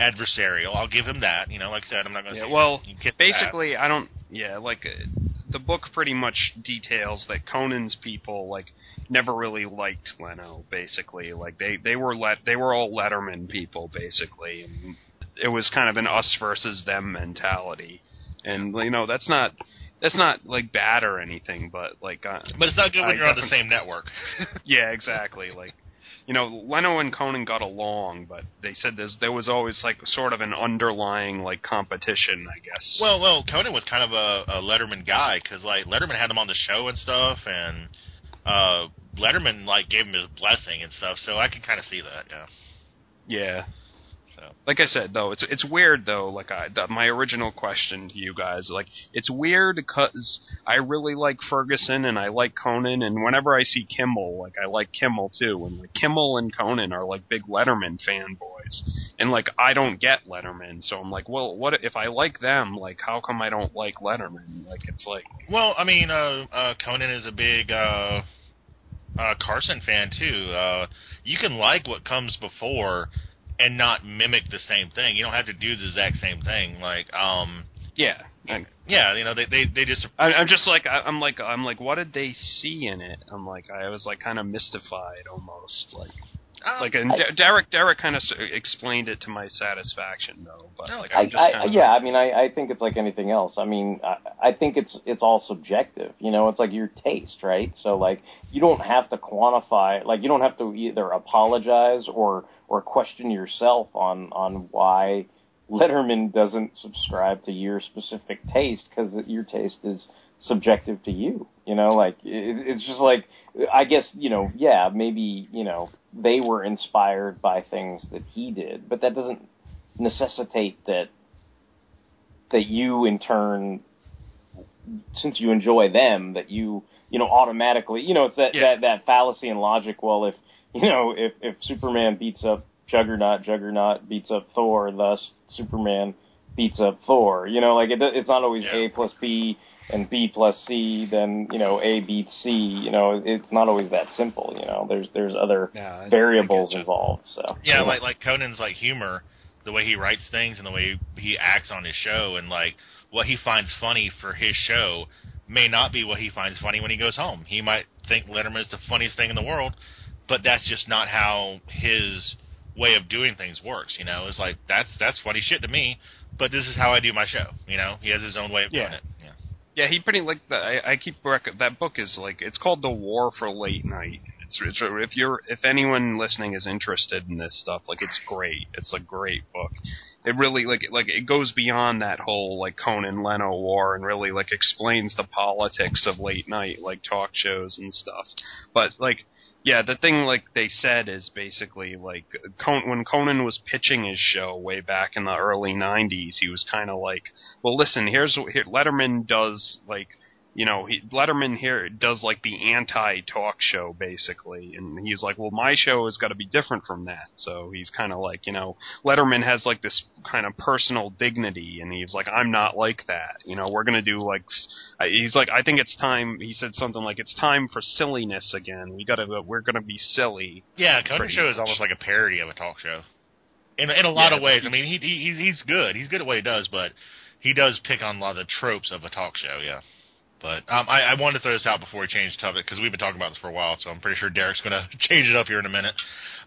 adversarial. I'll give him that. You know, like I said, I'm not going to Yeah, say well, you kiss that. basically, I don't. Yeah, like uh, the book pretty much details that Conan's people like never really liked Leno. Basically, like they they were let they were all Letterman people basically, and it was kind of an us versus them mentality. And you know that's not that's not like bad or anything, but like. Uh, But it's not good when I you're on the same network. yeah, exactly. Like, you know, Leno and Conan got along, but they said there's there was always like sort of an underlying like competition, I guess. well, well, Conan was kind of a, a Letterman guy because like Letterman had him on the show and stuff, and uh Letterman like gave him his blessing and stuff. So I can kind of see that. Yeah. Yeah. So. Like I said, though, it's it's weird though. Like I, the, my original question to you guys, like it's weird because I really like Ferguson and I like Conan, and whenever I see Kimmel, like I like Kimmel too, and like Kimmel and Conan are like big Letterman fanboys, and like I don't get Letterman, so I'm like, well, what if I like them? Like, how come I don't like Letterman? Like, it's like, Well, I mean, uh, uh, Conan is a big uh, uh, Carson fan too. Uh, you can like what comes before and not mimic the same thing. You don't have to do the exact same thing. Like, um, yeah, I, yeah, you know, they they they just I, I'm just like I'm like I'm like, what did they see in it? I'm like I was like kind of mystified almost, like Oh. like and I- D- Derek Derek kind of explained it to my satisfaction though, but like I, I'm just I, kind of yeah, I mean, I, I think it's like anything else. I mean, I, I think it's it's all subjective. You know, it's like your taste, right? So like, you don't have to quantify. Like, you don't have to either apologize or or question yourself on on why Letterman doesn't subscribe to your specific taste because your taste is subjective to you. You know, like it, it's just like I guess you know, yeah, maybe you know they were inspired by things that he did, but that doesn't necessitate that that you in turn since you enjoy them that you you know automatically you know it's that that that fallacy and logic well if you know if if superman beats up juggernaut juggernaut beats up thor thus superman beats up thor. You know like it, it's not always a plus b and b plus c then you know a beats c you know it's not always that simple you know there's there's other Yeah, variables involved so yeah, like like Conan's like humor, the way he writes things and the way he acts on his show, and like what he finds funny for his show may not be what he finds funny when he goes home. He might think Letterman is the funniest thing in the world, but that's just not how his way of doing things works. You know, it's like that's that's funny shit to me, but this is how I do my show. You know, he has his own way of doing it. Yeah. He pretty like the, I, I keep rec- that book is like it's called The War for Late Night. It's, it's if you're if anyone listening is interested in this stuff, like it's great. It's a great book. It really like like it goes beyond that whole like Conan Leno war and really like explains the politics of late night like talk shows and stuff. But like Yeah, the thing like they said is basically like Con- when Conan was pitching his show way back in the early '90s, he was kind of like, "Well, listen, here's what here, Letterman does like." You know, he, Letterman here does like the anti-talk show basically, and he's like, "Well, my show has got to be different from that." So he's kind of like, you know, Letterman has like this kind of personal dignity, and he's like, "I'm not like that." You know, we're gonna do like, uh, he's like, "I think it's time." He said something like, "It's time for silliness again. We gotta, we're gonna be silly." Yeah, Conan Show is almost like a parody of a talk show. In in a lot Yeah, of ways. I mean, he, he he's- he's good. He's good at what he does, but he does pick on a lot of the tropes of a talk show. Yeah. But um, I, I wanted to throw this out before we change the topic because we've been talking about this for a while, so I'm pretty sure Derek's going to change it up here in a minute.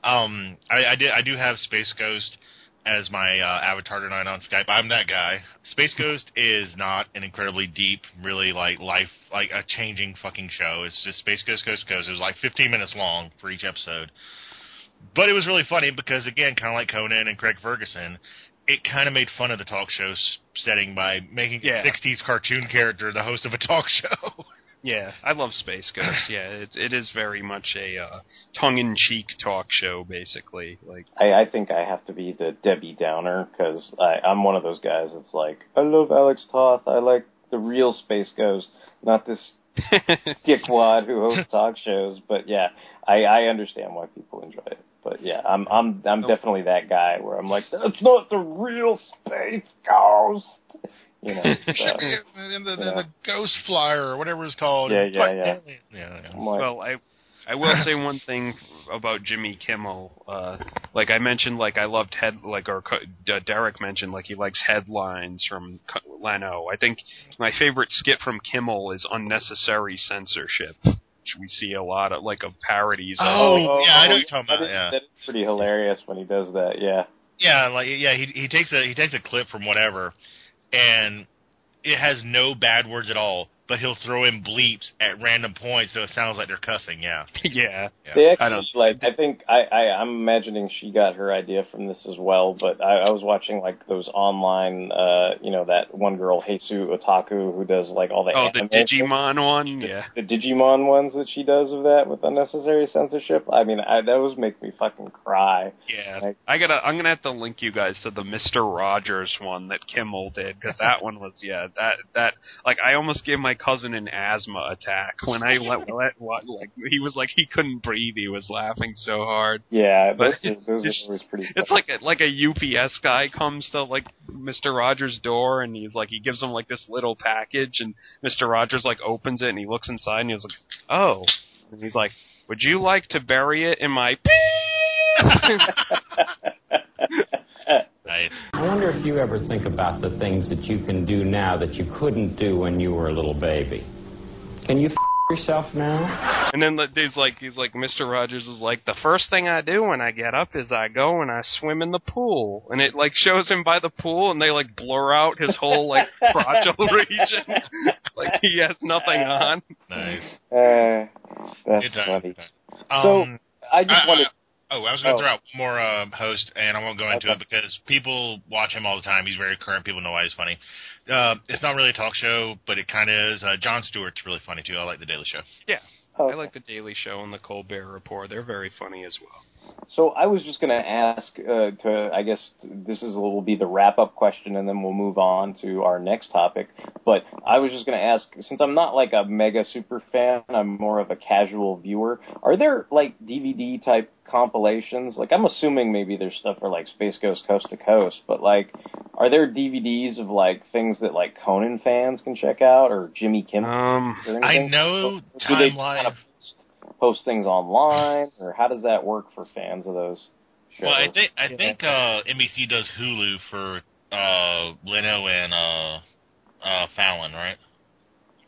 Um, I, I did I do have Space Ghost as my uh, avatar tonight on Skype. I'm that guy. Space Ghost is not an incredibly deep, really like life like a changing fucking show. It's just Space Ghost Ghost Ghost. It was like 15 minutes long for each episode. But it was really funny because again, kind of like Conan and Craig Ferguson, it kind of made fun of the talk show setting by making Yeah. a 60s cartoon character the host of a talk show. Yeah, I love Space Ghost. Yeah, it, it is very much a uh, tongue-in-cheek talk show, basically. Like, I, I think I have to be the Debbie Downer because I'm one of those guys that's like, I love Alex Toth. I like the real Space Ghost, not this dickwad who hosts talk shows. But yeah, I, I understand why people enjoy it. But yeah, I'm I'm I'm definitely that guy where I'm like, that's not the real Space Ghost. You know. So, and the, the, yeah. the Ghost Flyer or whatever it's called. Yeah, It's yeah, yeah. yeah, yeah. Like, well, I I will say one thing about Jimmy Kimmel. Uh, like I mentioned, like I loved head, like or Co- uh, Derek mentioned, like he likes headlines from Co- Leno. I think my favorite skit from Kimmel is unnecessary censorship. Which we see a lot of, like of parodies. of. Oh, yeah, I know oh, what you're talking about. is- Yeah. that is pretty hilarious when he does that. Yeah. Yeah, like yeah, he he takes a he takes a clip from whatever, and it has no bad words at all, but he'll throw in bleeps at random points, so it sounds like they're cussing. Yeah, yeah. They I actually, don't- like, I think I, I, I'm imagining she got her idea from this as well. But I, I was watching like those online, uh, you know, that one girl, Heisu Otaku, who does like all the Oh, the anime Digimon one, yeah. the Digimon ones that she does of that with unnecessary censorship. I mean, I, that was make me fucking cry. Yeah, Like- I gotta. I'm gonna have to link you guys to the Mister Rogers one that Kimmel did because that one was yeah that that like I almost gave my cousin an asthma attack when I let, let what like he was like he couldn't breathe. He was laughing so hard. Yeah, But those it's- are always pretty. It's like a, like a UPS guy comes to like Mister Rogers' door and he's like he gives him like this little package and Mister Rogers like opens it and he looks inside and he's like oh and he's like would you like to bury it in my nice. I wonder if you ever think about the things that you can do now that you couldn't do when you were a little baby. Can you f- yourself now? And then like, there's like he's like Mr. Rogers is like the first thing I do when I get up is I go and I swim in the pool and it like shows him by the pool and they like blur out his whole like crotchal region like he has nothing on. Nice. Uh, that's funny. Um, so I just wanted. Oh, I was going to Oh. throw out one more uh, host, and I won't go into Okay. it because people watch him all the time. He's very current. People know why he's funny. Uh, it's not really a talk show, but it kind of is. Uh, Jon Stewart's really funny too. I like the Daily Show. Yeah. Oh. I like the Daily Show and the Colbert Report. They're very funny as well. So I was just going to ask uh, to, I guess this is will be the wrap up question, and then we'll move on to our next topic. But I was just going to ask, since I'm not like a mega super fan, I'm more of a casual viewer. Are there like DVD type compilations? Like I'm assuming maybe there's stuff for like Space Ghost Coast to Coast, but like, are there DVDs of like things that like Conan fans can check out or Jimmy Kimmel? Um, or I know Or do they Time kind of post, post things online, or how does that work for fans of those? Shows? Well, I think I think uh, NBC does Hulu for uh, Leno and uh, uh, Fallon, right?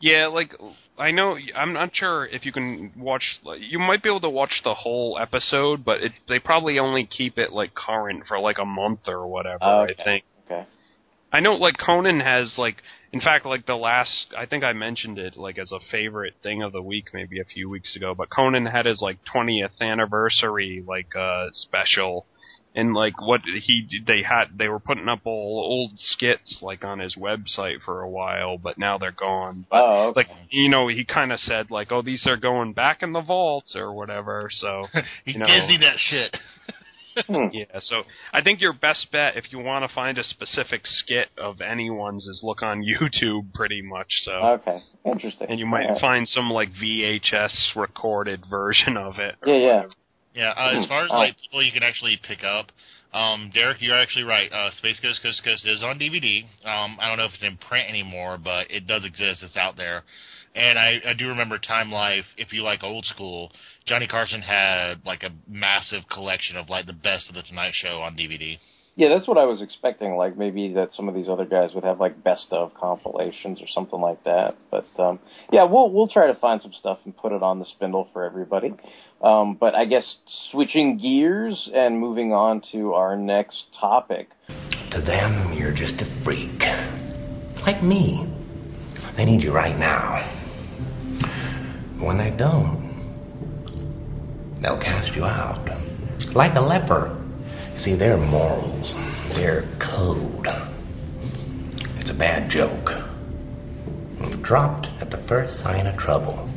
Yeah, like I know I'm not sure if you can watch you might be able to watch the whole episode, but it, they probably only keep it like current for like a month or whatever, okay. I think. Okay. I know like Conan has like in fact like the last I think I mentioned it like as a favorite thing of the week maybe a few weeks ago, but Conan had his like 20th anniversary like uh special and like what he they had they were putting up all old skits like on his website for a while, but now they're gone. But Oh, okay. like you know, he kind of said like, "Oh, these are going back in the vaults or whatever." So He you know, Disney that shit. yeah, so I think your best bet if you want to find a specific skit of anyone's is look on YouTube, pretty much. So Okay, interesting. and you might All right. find some like VHS recorded version of it. Yeah, yeah. whatever. Yeah, uh, as far as like people you can actually pick up, um, Derek, you're actually right. Uh, Space Ghost Coast to Coast is on DVD. Um, I don't know if it's in print anymore, but it does exist. It's out there. And I, I do remember Time Life. If you like old school, Johnny Carson had like a massive collection of like the best of the Tonight Show on DVD. Yeah, that's what I was expecting. Like maybe that some of these other guys would have like best of compilations or something like that. But um, yeah, we'll we'll try to find some stuff and put it on the spindle for everybody. Um, but I guess switching gears and moving on to our next topic. To them, you're just a freak. Like me. They need you right now. When they don't, they'll cast you out. Like a leper. You see, their morals, their code. It's a bad joke. Dropped at the first sign of trouble.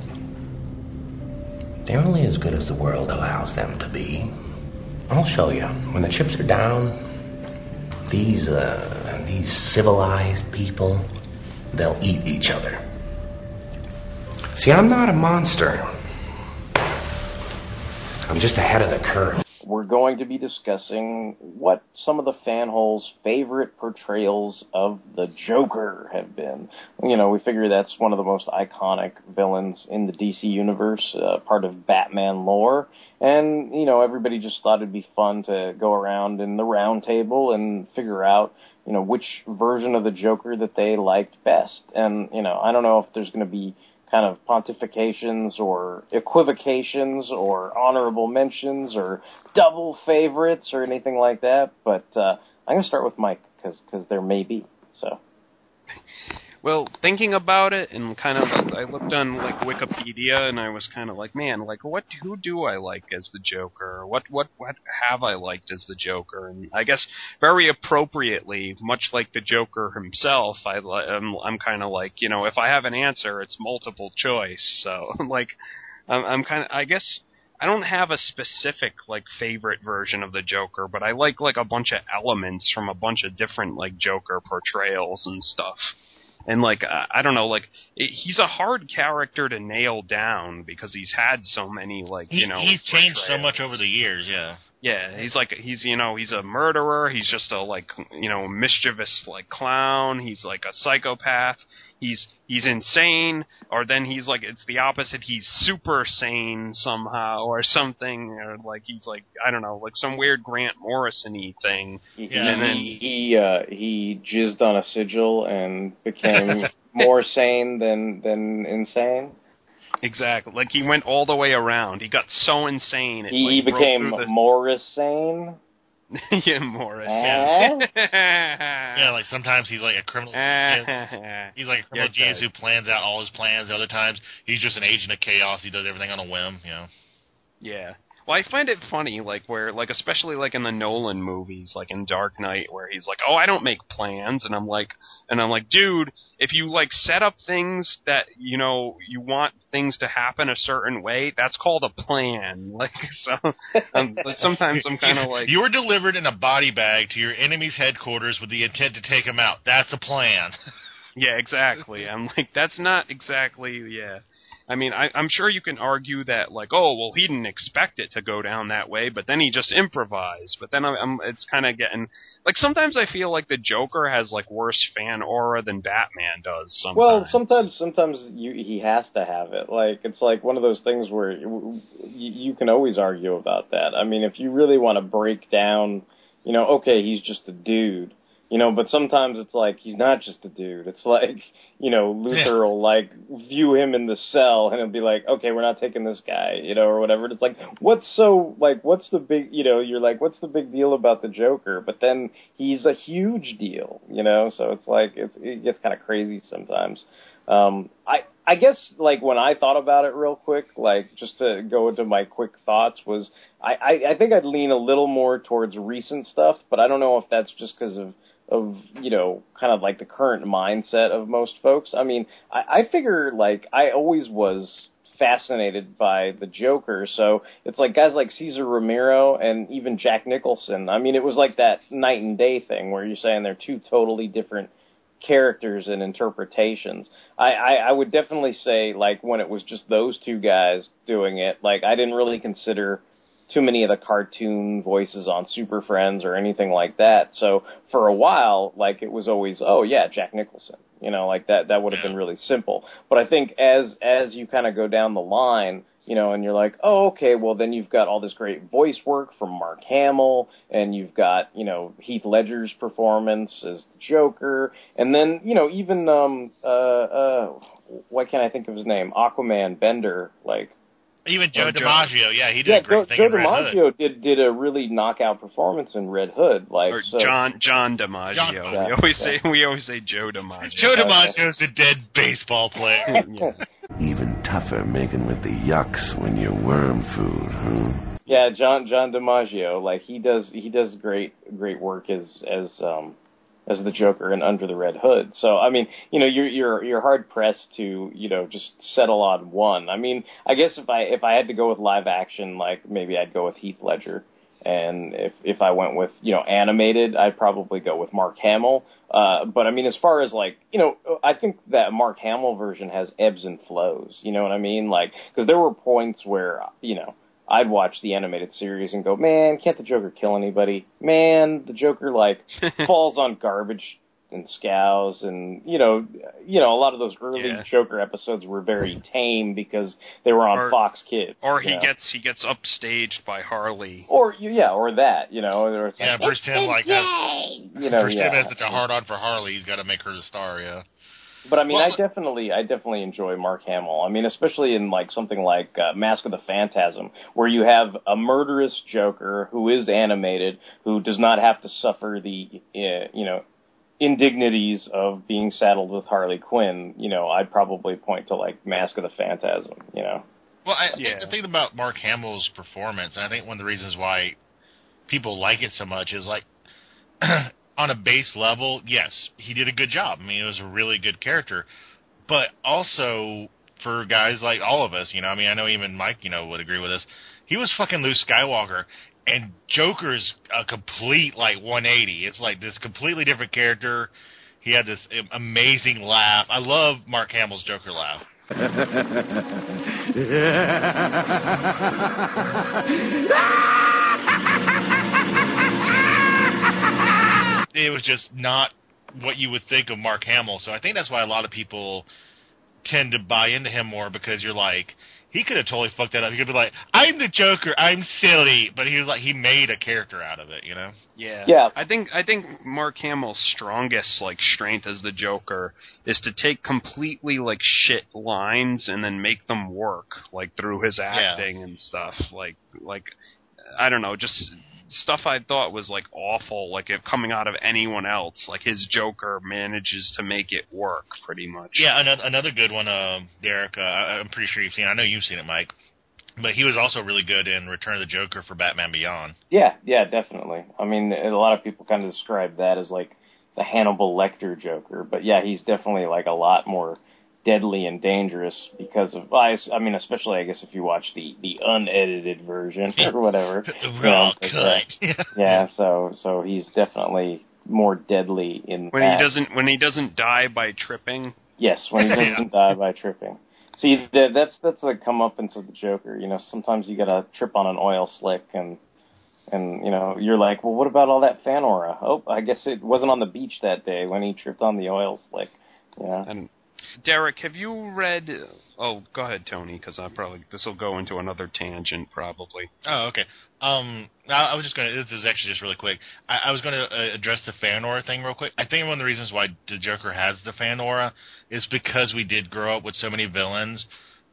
They're only as good as the world allows them to be. I'll show you. When the chips are down, these uh, these civilized people, they'll eat each other. See, I'm not a monster. I'm just ahead of the curve. We're going to be discussing what some of the fanholes' favorite portrayals of the Joker have been. You know, we figure that's one of the most iconic villains in the DC universe, uh, part of Batman lore. And, you know, everybody just thought it'd be fun to go around in the round table and figure out, you know, which version of the Joker that they liked best. And, you know, I don't know if there's going to be kind of pontifications or equivocations or honorable mentions or double favorites or anything like that. But uh, I'm going to start with Mike because there may be. So Well, thinking about it and kind of, I looked on like Wikipedia and I was kind of like, man, like what? Who do I like as the Joker? What what what have I liked as the Joker? And I guess very appropriately, much like the Joker himself, I I'm I'm kind of like, you know, if I have an answer, it's multiple choice. So like, I'm, I'm kind of, I guess. I don't have a specific like favorite version of the Joker, but I like like a bunch of elements from a bunch of different like Joker portrayals and stuff and like uh, I don't know, like it, he's a hard character to nail down because he's had so many like He's, you know he's changed so much over the years. Yeah. Yeah, he's like he's you know he's a murderer. He's just a like you know mischievous like clown. He's like a psychopath. He's he's insane, or then he's like it's the opposite. He's super sane somehow, or something, or like he's like I don't know, like some weird Grant Morrison-y thing. he And then he he, uh, he jizzed on a sigil and became more sane than than insane. Exactly. Like he went all the way around. He got so insane. It, He, like, became the- Morris sane. yeah, Morris. Eh? Yeah, like sometimes he's like a criminal genius. He's like a criminal Yeah, genius who plans out all his plans. Other times he's just an agent of chaos. He does everything on a whim. You know. Yeah. Well, I find it funny, like where, like especially like in the Nolan movies, like in Dark Knight, where he's like, "Oh, I don't make plans," and I'm like, and I'm like, dude, if you like set up things that you know you want things to happen a certain way, that's called a plan. Like so, um, like sometimes I'm kind of like, you were delivered in a body bag to your enemy's headquarters with the intent to take him out. That's a plan. Yeah, exactly. I'm like, that's not exactly, yeah. I mean, I, I'm sure you can argue that, like, oh, well, he didn't expect it to go down that way, but then he just improvised. But then I'm, I'm it's kind of getting, like, sometimes I feel like the Joker has like worse fan aura than Batman does. Sometimes. Well, sometimes sometimes you, he has to have it. Like it's like one of those things where you, you can always argue about that. I mean, if you really want to break down, you know, okay, he's just a dude, you know, but sometimes it's like he's not just a dude. It's like you know, Luther will like view him in the cell, and it'll be like, okay, we're not taking this guy, you know, or whatever. And it's like, what's so like, what's the big, you know, you're like, what's the big deal about the Joker? But then he's a huge deal, you know. So it's like it's, it gets kind of crazy sometimes. Um, I I guess like when I thought about it real quick, like just to go into my quick thoughts was I I, I think I'd lean a little more towards recent stuff, but I don't know if that's just because of of you know kind of like the current mindset of most folks. I mean, I, I figure like I always was fascinated by the Joker, so it's like guys like Cesar Romero and even Jack Nicholson. I mean, it was like that night and day thing where you're saying they're two totally different characters and interpretations. I, I, I would definitely say like when it was just those two guys doing it, like I didn't really consider too many of the cartoon voices on Super Friends or anything like that. So for a while, like it was always, oh yeah, Jack Nicholson. You know, like that that would have been really simple. But I think as as you kind of go down the line, you know, and you're like, oh, okay, well then you've got all this great voice work from Mark Hamill, and you've got, you know, Heath Ledger's performance as the Joker, and then, you know, even um uh uh why can't I think of his name? Aquaman Bender, like Even Joe Oh, Joe- DiMaggio, yeah, he did yeah, a great Joe, thing Joe in Red Hood. DiMaggio did did a really knockout performance in Red Hood, like Or so, John John DiMaggio. John- we always yeah. say we always say Joe DiMaggio. Joe DiMaggio's a dead baseball player. Even tougher making with the yucks when you're worm food, huh? Yeah, John John DiMaggio, like he does he does great great work as as um as the Joker in Under the Red Hood. So I mean, you know, you're you're you're hard pressed to, you know, just settle on one. I mean, I guess if I if I had to go with live action, like maybe I'd go with Heath Ledger. And if if I went with, you know, animated, I'd probably go with Mark Hamill. Uh but I mean as far as like, you know, I think that Mark Hamill version has ebbs and flows, you know what I mean? Like cuz there were points where, you know, I'd watch the animated series and go, man, can't the Joker kill anybody? Man, the Joker like falls on garbage and scows, and you know, you know, a lot of those early Yeah. Joker episodes were very tame because they were on Or- Fox Kids. Or he know? gets he gets upstaged by Harley. or yeah, or that, you know, or Yeah, like, Bruce Timm like that. you know, Bruce yeah. Timm has such a hard on for Harley. He's got to make her the star. Yeah. But I mean, Well- I definitely, I definitely enjoy Mark Hamill. I mean, especially in like something like uh, Mask of the Phantasm, where you have a murderous Joker who is animated, who does not have to suffer the, uh, you know, indignities of being saddled with Harley Quinn. You know, I'd probably point to like Mask of the Phantasm. You know. Well, I Yeah. think the thing about Mark Hamill's performance, and I think one of the reasons why people like it so much is like on a base level, yes, he did a good job. I mean, it was a really good character, but also for guys like all of us, you know, I mean, I know even Mike, you know, would agree with us. He was fucking Luke Skywalker, and Joker's a complete like 180. It's like this completely different character. He had this amazing laugh. I love Mark Hamill's Joker laugh. it was just not what you would think of Mark Hamill. So I think that's why a lot of people tend to buy into him more because you're like, he could have totally fucked that up. He could be like, I'm the Joker, I'm silly, but he was like, he made a character out of it, you know? Yeah. Yeah. I think I think Mark Hamill's strongest like strength as the Joker is to take completely like shit lines and then make them work like through his acting and stuff. Like like I don't know, just stuff I thought was like awful, like it coming out of anyone else. Like his Joker manages to make it work pretty much. Yeah, another, another good one, uh, Derek, uh, I- I'm pretty sure you've seen I know you've seen it, Mike. But he was also really good in Return of the Joker for Batman Beyond. Yeah, yeah, definitely. I mean, a lot of people kind of describe that as like the Hannibal Lecter Joker, but yeah, he's definitely like a lot more deadly and dangerous because of I, I mean, especially I guess if you watch the the unedited version or whatever. The you raw know, but, uh, cut. yeah, so so he's definitely more deadly in When that. he doesn't when he doesn't die by tripping. Yes, when he doesn't die by tripping. See, that, that's that's the comeuppance of the Joker. You know, sometimes you gotta trip on an oil slick, and and you know you're like, well, what about all that fan aura? Oh, I guess it wasn't on the beach that day when he tripped on the oil slick. You know, And Derek, have you read? Oh, go ahead, Tony, because I probably this will go into another tangent probably. Oh, okay. Um, I, I was just going to. This is actually just really quick. I, I was going to uh, address the fan aura thing real quick. I think one of the reasons why the Joker has the fan aura is because we did grow up with so many villains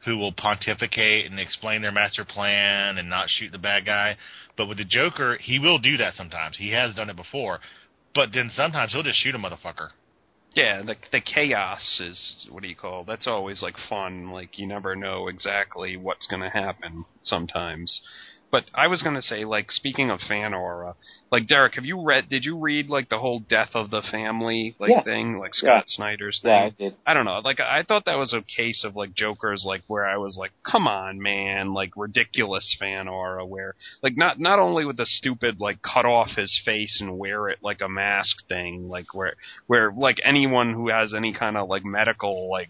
who will pontificate and explain their master plan and not shoot the bad guy. But with the Joker, he will do that sometimes. He has done it before. But then sometimes he'll just shoot a motherfucker. Yeah, the the chaos is what do you call? That's always like fun. Like you never know exactly what's going to happen sometimes. But I was going to say, like speaking of fan aura, like Derek, have you read? Did you read like the whole death of the family like Yeah. thing, like Scott Yeah. Snyder's thing? Yeah, I did. I don't know. Like I thought that was a case of like Joker's like where I was like, come on, man, like ridiculous fan aura where like not not only with the stupid like cut off his face and wear it like a mask thing, like where where like anyone who has any kind of like medical like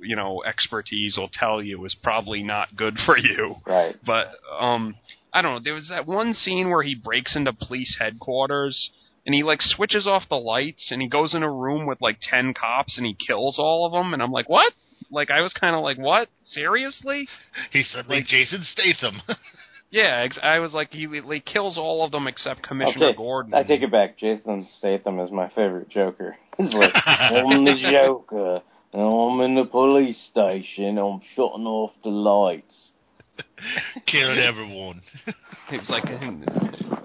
you know expertise will tell you is probably not good for you. Right. But um I don't know, there was that one scene where he breaks into police headquarters and he like switches off the lights and he goes in a room with like 10 cops and he kills all of them and I'm like, "What?" Like I was kind of like, "What? Seriously?" He's suddenly Jason Statham. Yeah, ex- I was like he, he kills all of them except Commissioner Okay, Gordon. I take it back. Jason Statham is my favorite Joker. He's like, I'm the Joker. And I'm in the police station. I'm shutting off the lights. Killing everyone. He was like,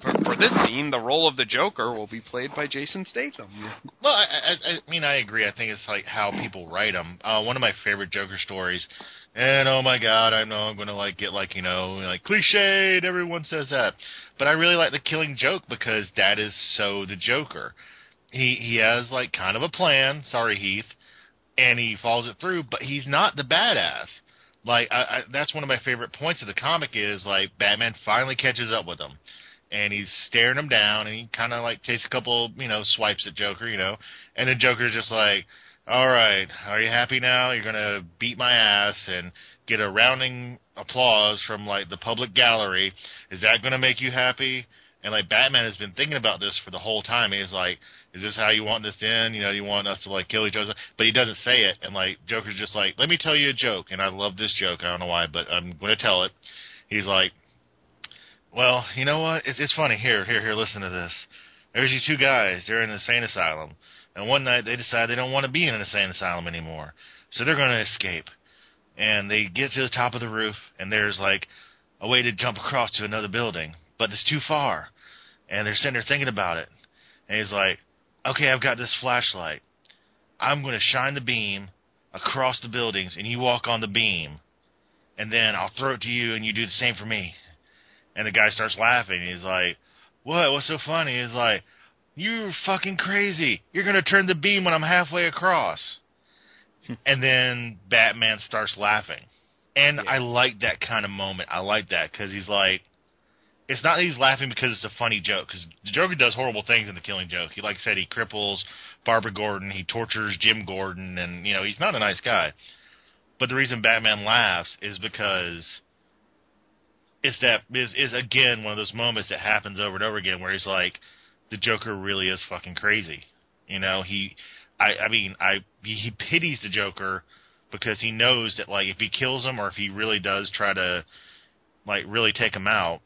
for, for this scene, the role of the Joker will be played by Jason Statham. Well, I, I, I mean, I agree. I think it's like how people write them. Uh, one of my favorite Joker stories, and oh my god, I know I'm gonna like get like you know like cliched. Everyone says that, but I really like the Killing Joke because that is so the Joker. He he has like kind of a plan. Sorry, Heath, and he follows it through. But he's not the badass. Like I, I, that's one of my favorite points of the comic is like Batman finally catches up with him and he's staring him down, and he kind of like takes a couple, you know, swipes at Joker, you know, and then Joker's just like, "All right, are you happy now? You're gonna beat my ass and get a rounding applause from like the public gallery. Is that gonna make you happy?" And like Batman has been thinking about this for the whole time. He's like, "Is this how you want this to end? You know, you want us to like kill each other?" But he doesn't say it, and like Joker's just like, "Let me tell you a joke," and I love this joke. I don't know why, but I'm gonna tell it. He's like, well, you know what? It's, it's funny. Here, here, here. Listen to this. There's these two guys. They're in an insane asylum, and one night they decide they don't want to be in an insane asylum anymore, so they're going to escape. And they get to the top of the roof, and there's like a way to jump across to another building, but it's too far. And they're sitting there thinking about it, and he's like, "Okay, I've got this flashlight. I'm going to shine the beam across the buildings, and you walk on the beam, and then I'll throw it to you, and you do the same for me." And the guy starts laughing. He's like, "What? What's so funny?" He's like, "You're fucking crazy. You're gonna turn the beam when I'm halfway across." and then Batman starts laughing, and I like that kind of moment. I like that because he's like, it's not that he's laughing because it's a funny joke. Because the Joker does horrible things in the Killing Joke. He, like I said, he cripples Barbara Gordon. He tortures Jim Gordon, and you know he's not a nice guy. But the reason Batman laughs is because is that is is again one of those moments that happens over and over again where he's like, the Joker really is fucking crazy. You know, he, I, I mean, I he, he pities the Joker because he knows that like if he kills him or if he really does try to like really take him out,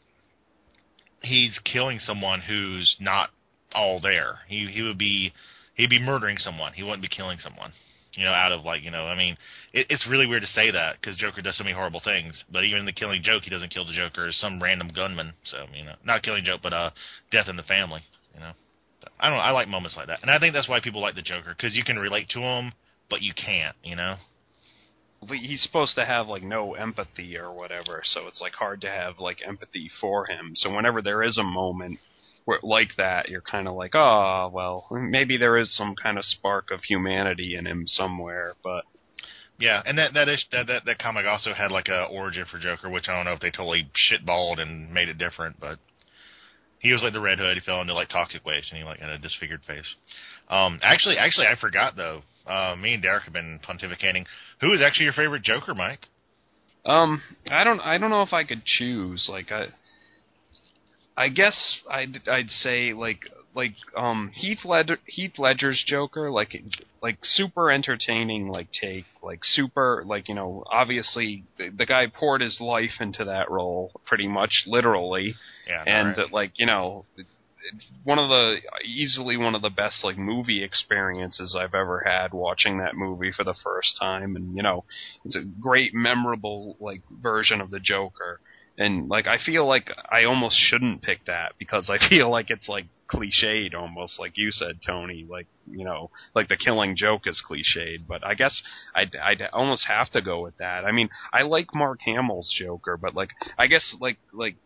he's killing someone who's not all there. He he would be he'd be murdering someone. He wouldn't be killing someone. You know, out of like you know, I mean, it, it's really weird to say that because Joker does so many horrible things. But even in the Killing Joke, he doesn't kill the Joker. It's some random gunman. So you know, not Killing Joke, but uh, Death in the Family. You know, So, I don't know. I like moments like that, and I think that's why people like the Joker because you can relate to him, but you can't. You know. He's supposed to have like no empathy or whatever, so it's like hard to have like empathy for him. So whenever there is a moment where like that, you're kind of like, oh well, maybe there is some kind of spark of humanity in him somewhere, but Yeah, and that that is that that, that comic also had like a origin for Joker, which I don't know if they totally shitballed and made it different, but he was like the Red Hood. He fell into like toxic waste, and he like had a disfigured face. Um, actually, actually, I forgot though. Uh, me and Derek have been pontificating. Who is actually your favorite Joker, Mike? Um, I don't, I don't know if I could choose. Like, I, I guess I'd, I'd say like, like, um, Heath Ledger, Heath Ledger's Joker, like, like super entertaining, like take, like super, like you know, obviously the, the guy poured his life into that role, pretty much literally, Yeah, and alright. uh, like you know. One of the easily one of the best like movie experiences I've ever had watching that movie for the first time, and you know it's a great memorable like version of the Joker. And like I feel like I almost shouldn't pick that because I feel like it's like cliched almost like you said Tony like you know like the killing joke is cliched. But I guess I'd, I'd almost have to go with that. I mean I like Mark Hamill's Joker but like I guess like like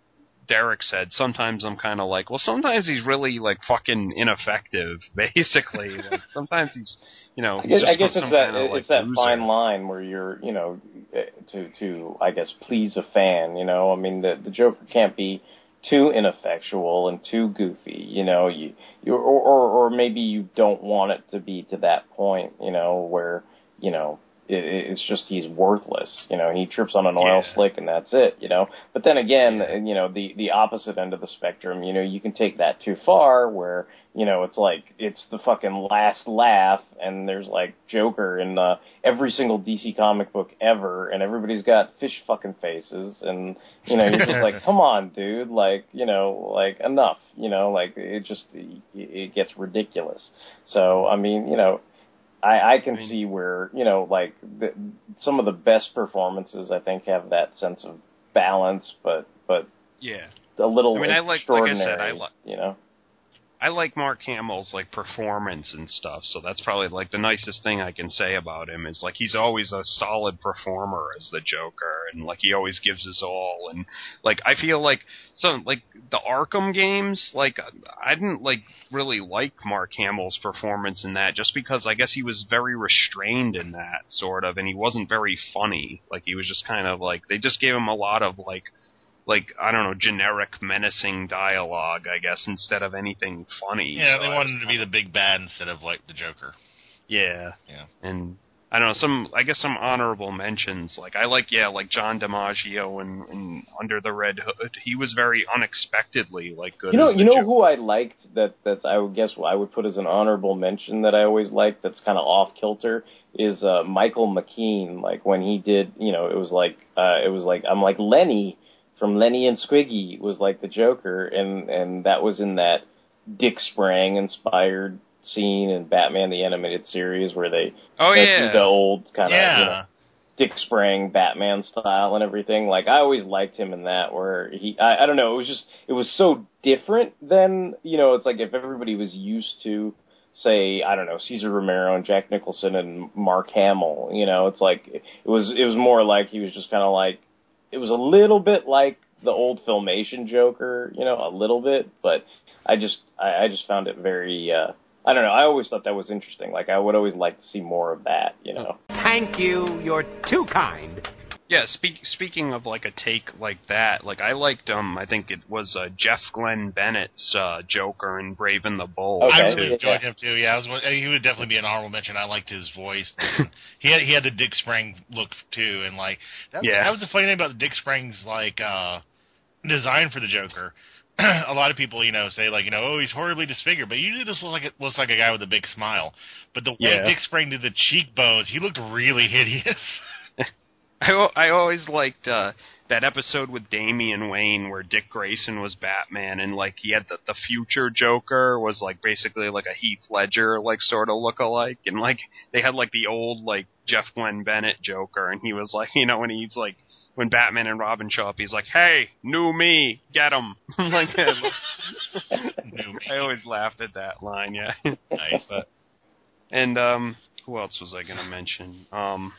Derek said sometimes I'm kind of like well sometimes he's really like fucking ineffective basically like sometimes he's you know I guess, he's I guess it's that kinda, like, it's that loser. fine line where you're you know eh, to to I guess please a fan. You know, I mean the the Joker can't be too ineffectual and too goofy. You know, you you or or, or maybe you don't want it to be to that point. You know, where you know it, it's just he's worthless. You know, and he trips on an oil Yeah. slick and that's it. You know, but then again, you know the the opposite end of the spectrum. You know, you can take that too far where you know it's like it's the fucking last laugh and there's like Joker in uh, every single DC comic book ever and everybody's got fish fucking faces and you know you're just like come on dude like you know like enough you know like it just it, it gets ridiculous so I mean you know I, I can see where you know, like the, some of the best performances I think have that sense of balance, but but yeah a little I mean, I like- like I said, I li- you know. I like Mark Hamill's like performance and stuff, so that's probably like the nicest thing I can say about him is like he's always a solid performer as the Joker, and like he always gives his all, and like I feel like some like the Arkham games, like I didn't like really like Mark Hamill's performance in that, just because I guess he was very restrained in that sort of, and he wasn't very funny. Like he was just kind of like they just gave him a lot of like like I don't know generic menacing dialogue, I guess, instead of anything funny. Yeah, So they I wanted to be the big bad instead of like the Joker. yeah. Yeah. And I don't know, some I guess some honorable mentions. Like I like yeah, like John DiMaggio and, and Under the Red Hood. He was very unexpectedly like good You know, as the you know Joker. who I liked that that's I would guess I would put as an honorable mention that I always liked that's kind of off kilter is uh Michael McKean. Like when he did, you know, it was like uh it was like I'm like Lenny from Lenny and Squiggy was like the Joker, and and that was in that Dick Sprang inspired scene in Batman the Animated Series where they Oh, yeah. the old kind of Yeah. you know, Dick Sprang Batman style and everything. Like I always liked him in that where he I, I don't know, it was just it was so different than you know, it's like if everybody was used to say, I don't know, Cesar Romero and Jack Nicholson and Mark Hamill, you know, it's like it was it was more like he was just kinda like it was a little bit like the old filmation Joker, you know, a little bit, but I just I, I just found it very uh I don't know, I always thought that was interesting. Like I would always like to see more of that, you know. Thank you. You're too kind. Yeah, speak, speaking of like a take like that, like I liked um I think it was uh, Jeff Glen Bennett's uh, Joker in Brave and the Bold. I Okay. really Yeah. enjoyed him too. Yeah, I was, he would definitely be an honorable mention. I liked his voice. he had he had the Dick Sprang look too, and like that, Yeah. that was the funny thing about the Dick Sprang's like uh design for the Joker. a lot of people, you know, say like, you know, oh, he's horribly disfigured, but usually this looks like a, looks like a guy with a big smile. But the way Yeah. Dick Sprang did the cheekbones, he looked really hideous. I, I always liked uh, that episode with Damian Wayne where Dick Grayson was Batman and like he had the, the future Joker was like basically like a Heath Ledger like sort of look alike and like they had like the old like Jeff Glen Bennett Joker and he was like you know when he's like when Batman and Robin show up he's like hey new me get him like I always laughed at that line yeah. Nice. but and um who else was I gonna mention? Um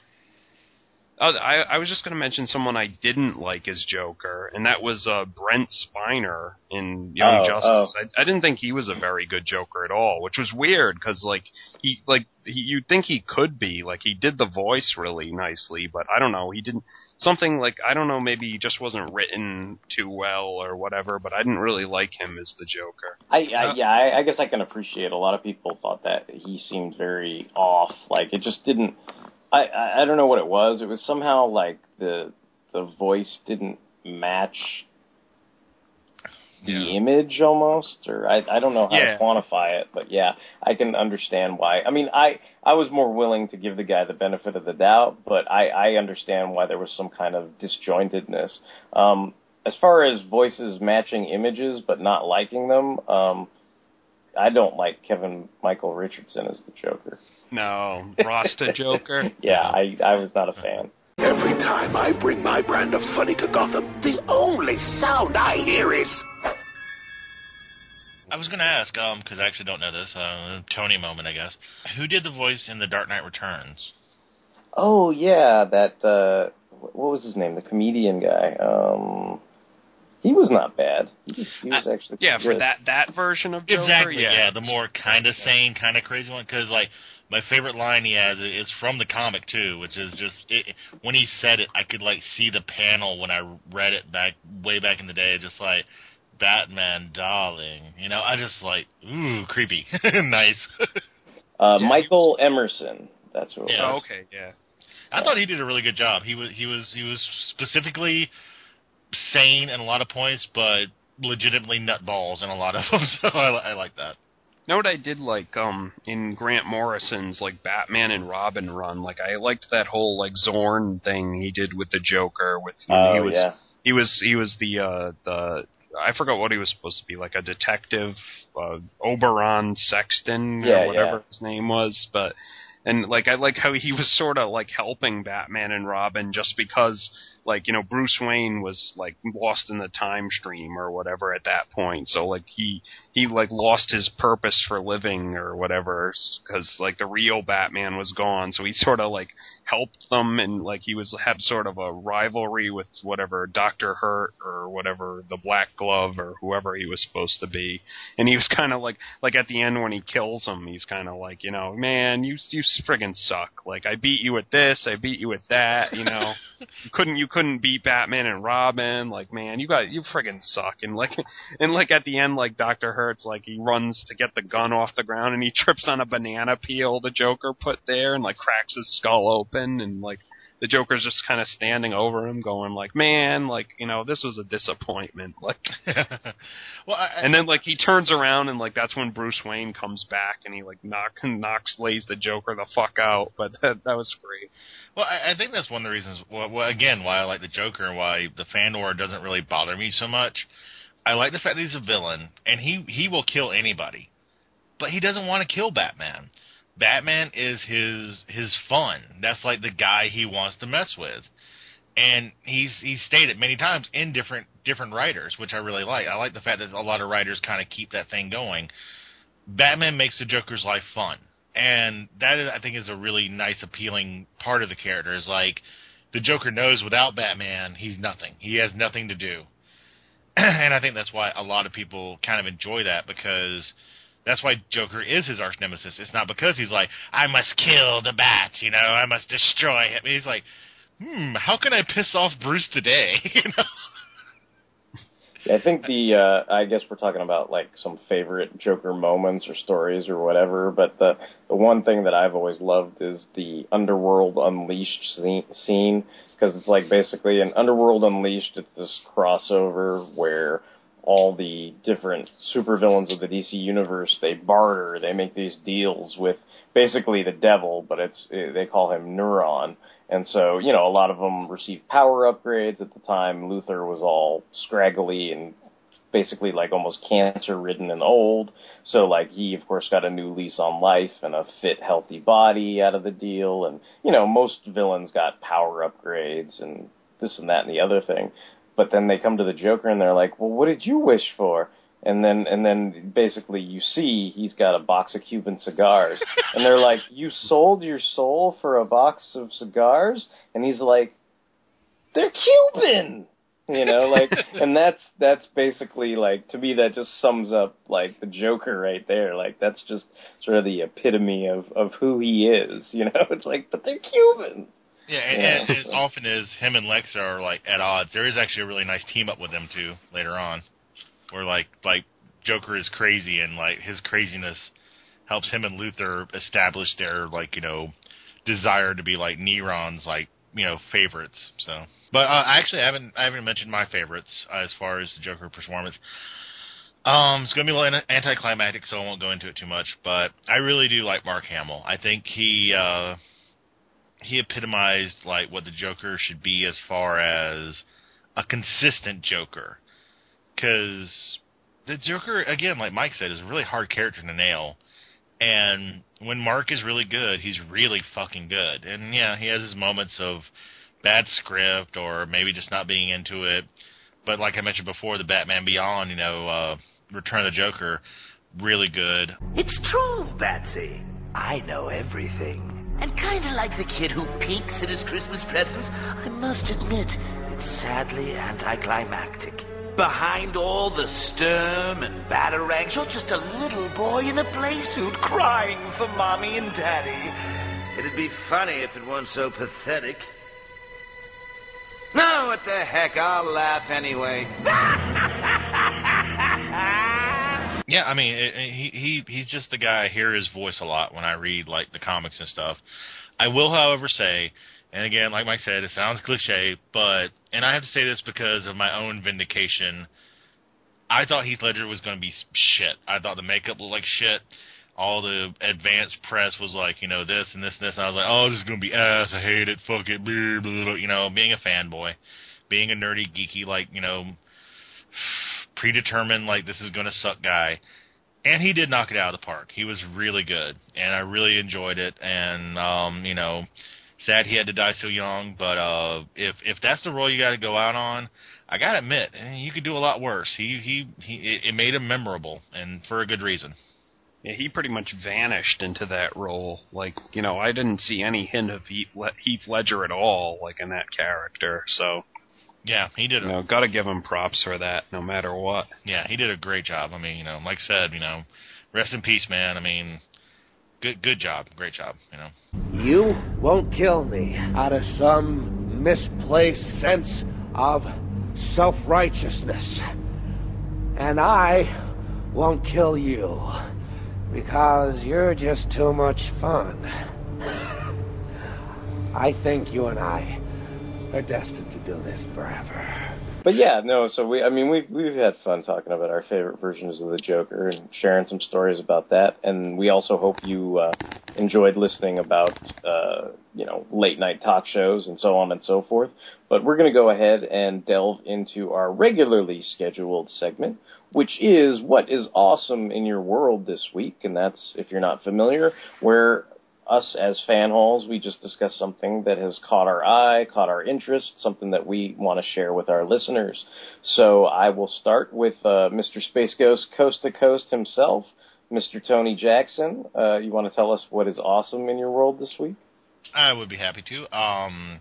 Oh, I, I was just going to mention someone I didn't like as Joker, and that was uh, Brent Spiner in Young Oh, Justice. I, I didn't think he was a very good Joker at all, which was weird because like he like he, you'd think he could be like he did the voice really nicely, but I don't know he didn't something like I don't know maybe he just wasn't written too well or whatever. But I didn't really like him as the Joker. I, I yeah, I, I guess I can appreciate. A lot of people thought that he seemed very off. Like it just didn't. I, I I don't know what it was. It was somehow like the the voice didn't match the image almost, or I I don't know how Yeah. to quantify it, but yeah, I can understand why. I mean, I I was more willing to give the guy the benefit of the doubt, but I I understand why there was some kind of disjointedness. Um, as far as voices matching images but not liking them, um, I don't like Kevin Michael Richardson as the Joker. No, Rasta Joker. Yeah, I I was not a fan. Every time I bring my brand of funny to Gotham, the only sound I hear is. I was going to ask, um, because I actually don't know this, uh, Tony moment, I guess. Who did the voice in The Dark Knight Returns? Oh yeah, that uh, what was his name? The comedian guy. Um, he was not bad. He was, he was actually Yeah, for that that version of Joker. Exactly, yeah. yeah, the more kind of sane, kind of crazy one. Because like my favorite line he has is from the comic too, which is just it, when he said it, I could like see the panel when I read it back way back in the day, just like Batman, darling. You know, I just like ooh, creepy, nice. uh, Michael Emerson. That's what. It Yeah. was. okay, yeah. I thought he did a really good job. He was he was he was specifically sane in a lot of points, but legitimately nutballs in a lot of them. So I, I like that. Know what I did like um in Grant Morrison's like Batman and Robin run? Like I liked that whole like Zorn thing he did with the Joker with Oh, he was yeah. he was he was the uh the I forgot what he was supposed to be, like a detective, uh, Oberon Sexton Yeah, or whatever yeah. his name was, but and like I like how he was sort of like helping Batman and Robin just because like you know Bruce Wayne was like lost in the time stream or whatever at that point, so like he he like lost his purpose for living or whatever because like the real Batman was gone, so he sort of like helped them and like he was had sort of a rivalry with whatever Doctor Hurt or whatever the Black Glove or whoever he was supposed to be, and he was kind of like like at the end when he kills him, he's kind of like you know man you you friggin' suck. Like I beat you with this, I beat you with that, you know? You couldn't you couldn't beat Batman and Robin. Like man you got you friggin' suck. And like and like at the end like Doctor Hurt's like he runs to get the gun off the ground and he trips on a banana peel the Joker put there and like cracks his skull open and like the Joker's just kind of standing over him going like man like you know this was a disappointment like well I, and then like he turns around and like that's when Bruce Wayne comes back and he like knock knocks lays the Joker the fuck out but that that was great Well, I, I think that's one of the reasons. Well, well, again, why I like the Joker and why the Fandor doesn't really bother me so much. I like the fact that he's a villain and he he will kill anybody, but he doesn't want to kill Batman. Batman is his his fun. That's like the guy he wants to mess with, and he's he's stated many times in different different writers, which I really like. I like the fact that a lot of writers kind of keep that thing going. Batman makes the Joker's life fun, and that is, I think is a really nice, appealing part of the character. Is like the Joker knows without Batman, he's nothing. He has nothing to do, and I think that's why a lot of people kind of enjoy that because that's why Joker is his arch nemesis. It's not because he's like, I must kill the bat, you know, I must destroy him. He's like, hmm, how can I piss off Bruce today? you know. I think the uh I guess we're talking about like some favorite Joker moments or stories or whatever, but the the one thing that I've always loved is the Underworld Unleashed scene- scene because it's like basically an Underworld Unleashed it's this crossover where all the different supervillains of the DC universe they barter, they make these deals with basically the devil, but it's they call him Neron. And so, you know, a lot of them received power upgrades at the time. Luthor was all scraggly and basically like almost cancer ridden and old. So like he of course got a new lease on life and a fit, healthy body out of the deal. And you know, most villains got power upgrades and this and that and the other thing. But then they come to the Joker and they're like, Well what did you wish for? And then and then basically you see he's got a box of Cuban cigars. and they're like, You sold your soul for a box of cigars? And he's like, They're Cuban you know like and that's that's basically like to me that just sums up like the joker right there like that's just sort of the epitome of of who he is you know it's like but they're cubans Yeah, and, Yeah. and as often as him and Lex are like at odds, there is actually a really nice team up with them too later on, where like like Joker is crazy and like his craziness helps him and Luthor establish their like you know desire to be like Neron's like you know favorites. So, but uh, I actually, I haven't I haven't mentioned my favorites as far as the Joker performance. Um, it's going to be a little anticlimactic, so I won't go into it too much. But I really do like Mark Hamill. I think he uh, he epitomized like what the Joker should be as far as a consistent Joker. Because the Joker, again, like Mike said, is a really hard character to nail. And when Mark is really good, he's really fucking good. And yeah, he has his moments of bad script or maybe just not being into it. But like I mentioned before, the Batman Beyond, you know, uh, Return of the Joker, really good. It's true, Batsy. I know everything. And kinda like the kid who peeks at his Christmas presents, I must admit, it's sadly anticlimactic. Behind all the sturm and batarangs, you're just a little boy in a playsuit crying for mommy and daddy. It'd be funny if it weren't so pathetic. No, what the heck, I'll laugh anyway. Yeah, I mean, it, it- he he he's just the guy. I hear his voice a lot when I read like the comics and stuff. I will, however, say, and again, like Mike said, it sounds cliche, but and I have to say this because of my own vindication. I thought Heath Ledger was going to be shit. I thought the makeup looked like shit. All the advanced press was like, you know, this and this and this. And I was like, oh, this is going to be ass. I hate it. Fuck it. Blah, blah, blah. You know, being a fanboy, being a nerdy, geeky, like, you know, predetermined, like, this is going to suck guy. And he did knock it out of the park. He was really good. And I really enjoyed it. And, um, you know, sad he had to die so young. But uh, if if that's the role you got to go out on, I got to admit, eh, you could do a lot worse. He, he, he, it- it made him memorable. And for a good reason. Yeah, he pretty much vanished into that role. Like, you know, I didn't see any hint of Heath, Ledger at all, like in that character. So, Yeah, he did. you know, got to give him props for that, no matter what. yeah, he did a great job. I mean, you know, like I said, you know, rest in peace, man. I mean, good good job, great job. You know. You won't kill me out of some misplaced sense of self righteousness. And I won't kill you because you're just too much fun. I think you and I are destined to do this forever. But yeah, no. So we, I mean, we've we've had fun talking about our favorite versions of the Joker and sharing some stories about that. And we also hope you uh, enjoyed listening about, uh, you know, late night talk shows and so on and so forth. But we're going to go ahead and delve into our regularly scheduled segment, which is what is awesome in your world this week. And that's, if you're not familiar, where us as Fanholes, we just discuss something that has caught our eye, caught our interest, something that we want to share with our listeners. So I will start with uh, Mr. Space Ghost Coast to Coast himself, Mr. Tony Jackson. Uh, you want to tell us what is awesome in your world this week? I would be happy to. Um,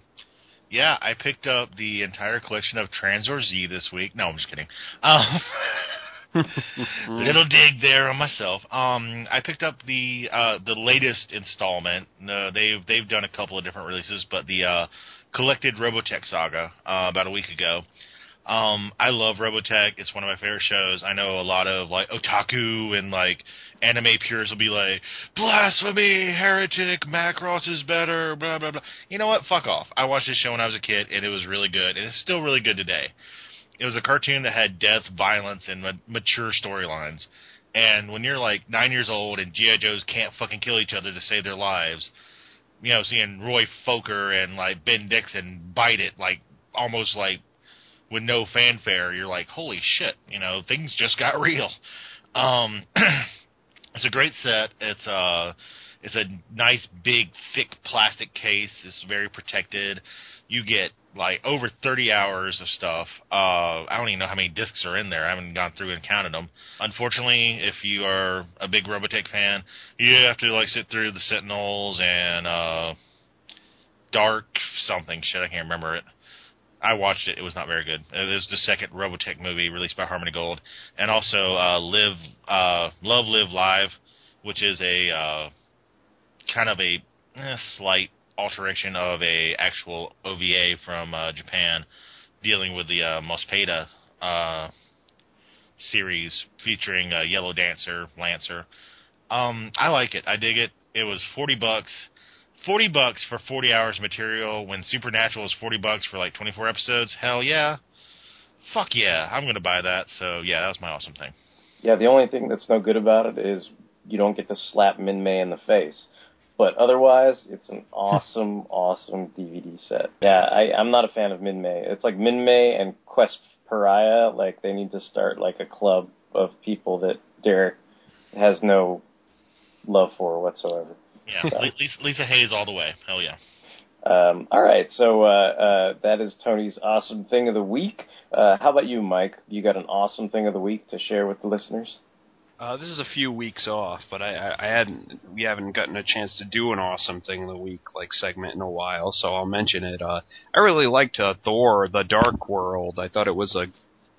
yeah, I picked up the entire collection of Tranzor Z this week. No, I'm just kidding. Um, little dig there on myself. Um, I picked up the uh, the latest installment. Uh, they've they've done a couple of different releases, but the uh, collected Robotech saga uh, about a week ago. Um, I love Robotech. It's one of my favorite shows. I know a lot of like otaku and like anime purists will be like, blasphemy, heretic, Macross is better, blah blah blah. You know what? Fuck off. I watched this show when I was a kid, and it was really good, and it's still really good today. It was a cartoon that had death, violence, and ma- mature storylines. And when you're like nine years old and GI Joes can't fucking kill each other to save their lives, you know, seeing Roy Fokker and like Ben Dixon bite it like almost like with no fanfare, you're like, holy shit, you know, things just got real. Um, it's a great set. It's uh it's a nice big thick plastic case. It's very protected. You get like over 30 hours of stuff. Uh I don't even know how many discs are in there. I haven't gone through and counted them. Unfortunately, if you are a big Robotech fan, you have to like sit through the Sentinels and uh Dark something shit. I can't remember it. I watched it. It was not very good. It was the second Robotech movie released by Harmony Gold, and also uh, Live, uh, Love, Live Live, which is a uh, kind of a eh, slight alteration of a actual OVA from uh, Japan, dealing with the uh, Mospeda uh, series featuring uh, Yellow Dancer, Lancer. Um, I like it. I dig it. It was forty bucks. 40 bucks for 40 hours of material when Supernatural is 40 bucks for like 24 episodes. Hell yeah. Fuck yeah. I'm to buy that. So yeah, that was my awesome thing. Yeah, the only thing that's no good about it is you don't get to slap Minmei in the face. But otherwise, it's an awesome, awesome DVD set. Yeah, I, I'm not a fan of Minmei. It's like Minmei and Quest Pariah. Like they need to start like a club of people that Derek has no love for whatsoever. Yeah, So- Lisa, Lisa Hayes all the way. Hell yeah. Um, all right, so uh, uh, that is Tony's awesome thing of the week. Uh, how about you, Mike? You got an awesome thing of the week to share with the listeners? Uh, this is a few weeks off, but I, I, I hadn't. We haven't gotten a chance to do an awesome thing of the week like segment in a while, so I'll mention it. Uh, I really liked uh, Thor: The Dark World. I thought it was a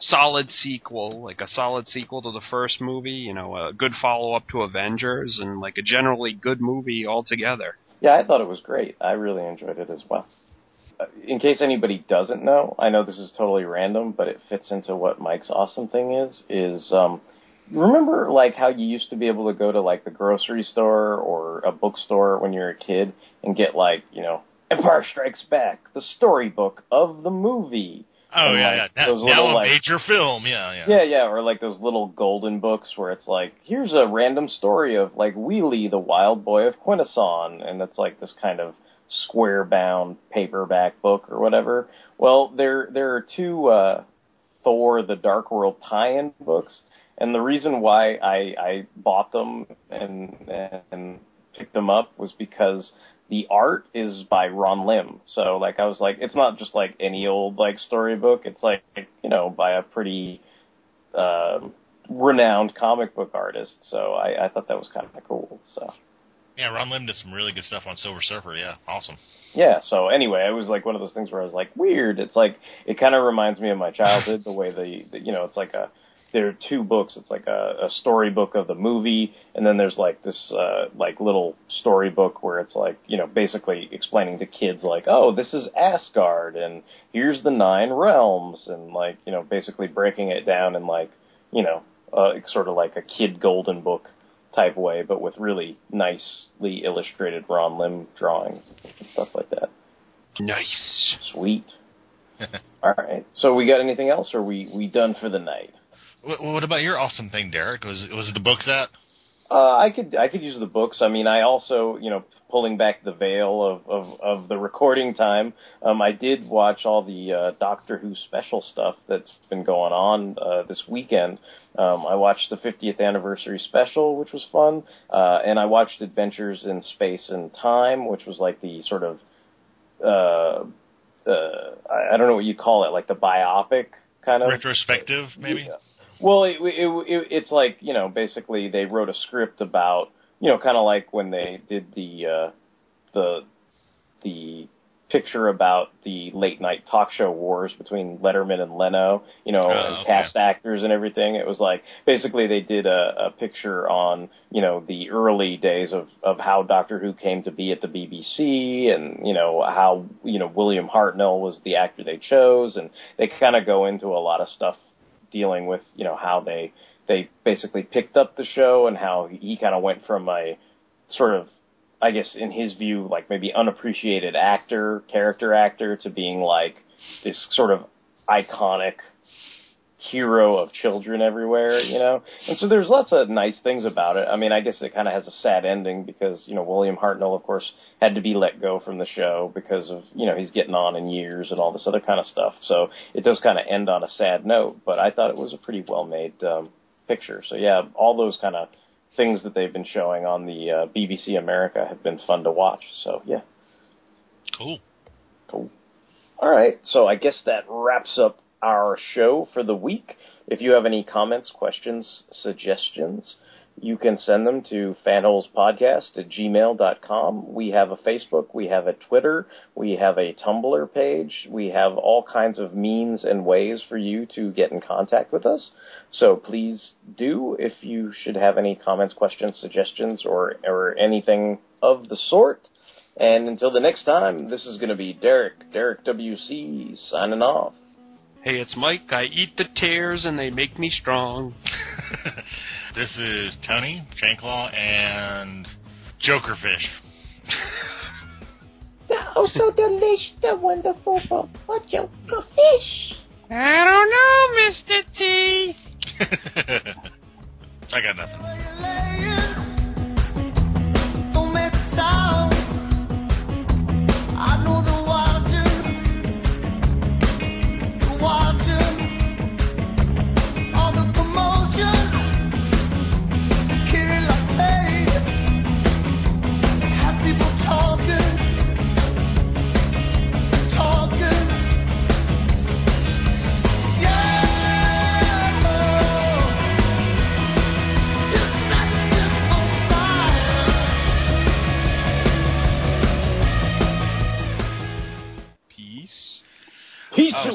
solid sequel, like a solid sequel to the first movie. You know, a good follow up to Avengers, and like a generally good movie altogether. Yeah, I thought it was great. I really enjoyed it as well. Uh, In case anybody doesn't know, I know this is totally random, but it fits into what Mike's awesome thing is. Is um, remember like how you used to be able to go to like the grocery store or a bookstore when you were a kid and get like you know Empire Strikes Back, the storybook of the movie. Oh And, yeah, like, yeah. Now, those little, a like- major film. Yeah, yeah. Yeah, yeah, or like those little golden books where it's like, here's a random story of like Wheelie, the wild boy of Quintesson, and it's like this kind of square bound paperback book or whatever. Well, there there are two uh Thor the Dark World tie in books, and the reason why I I bought them and and picked them up was because the art is by Ron Lim. So like I was like it's not just like any old like storybook. It's like you know by a pretty um renowned comic book artist. So I, I thought that was kind of cool. So Yeah, Ron Lim did some really good stuff on Silver Surfer. Yeah, awesome. yeah. So anyway, it was like one of those things where I was like weird. It's like it kind of reminds me of my childhood. The way the, the you know it's like a there are two books. It's like a, a storybook of the movie, and then there's like this uh, like little storybook where it's like you know basically explaining to kids like, oh, this is Asgard, and here's the nine realms, and like you know basically breaking it down in like you know uh, sort of like a kid golden book type way, but with really nicely illustrated Ron Lim drawings and stuff like that. Nice. Sweet. All right. So we got anything else, or we we done for the night? What, what about your awesome thing, Derek? Was was it the book that? Uh, I could I could use the books. I mean, I also you know pulling back the veil of of, of the recording time. Um, I did watch all the uh, Doctor Who special stuff that's been going on uh, this weekend. Um, I watched the 50th anniversary special, which was fun, uh, and I watched Adventures in Space and Time, which was like the sort of uh, uh, I I don't know what you call it, like the biopic kind of Retrospective, maybe. Well, it, it, it, it's like you know, basically they wrote a script about you know, kind of like when they did the uh, the the picture about the late night talk show wars between Letterman and Leno, you know, Oh, and okay. cast actors and everything. It was like basically they did a, a picture on you know the early days of of how Doctor Who came to be at the BBC, and you know how you know William Hartnell was the actor they chose, and they kind of go into a lot of stuff dealing with you know how they they basically picked up the show and how he kind of went from a sort of I guess in his view like maybe unappreciated actor character actor to being like this sort of iconic hero of children everywhere you know? And so there's lots of nice things about it. I mean I guess it kind of has a sad ending because you know William Hartnell of course had to be let go from the show because of you know he's getting on in years and all this other kind of stuff. So it does kind of end on a sad note but I thought it was a pretty well made um, picture. So yeah all those kind of things that they've been showing on the uh, BBC America have been fun to watch. So yeah. Cool. Cool. All right, so I guess that wraps up our show for the week. If you have any comments, questions, suggestions, you can send them to fanholespodcast at gmail.com. We have a Facebook, we have a Twitter, we have a Tumblr page, we have all kinds of means and ways for you to get in contact with us. So please do if you should have any comments, questions, suggestions, or, or anything of the sort. And until the next time, this is going to be Derek, Derek WC, signing off. Hey, it's Mike. I eat the tears and they make me strong. This is Tony Shanklaw and Jokerfish. Oh, so delicious, the wonderful, but what your fish. I don't know, Mr. T. I got nothing.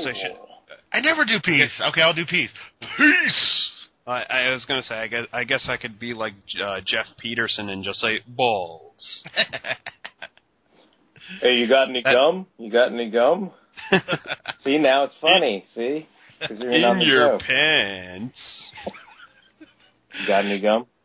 Gonna say shit. I never do peace. Okay, I'll do peace. Peace. I, I was gonna say, I guess, I guess I could be like uh, Geoff Peterson and just say balls. Hey, you got any gum? You got any gum? See, now it's funny. See, you're In your show. pants. You got any gum?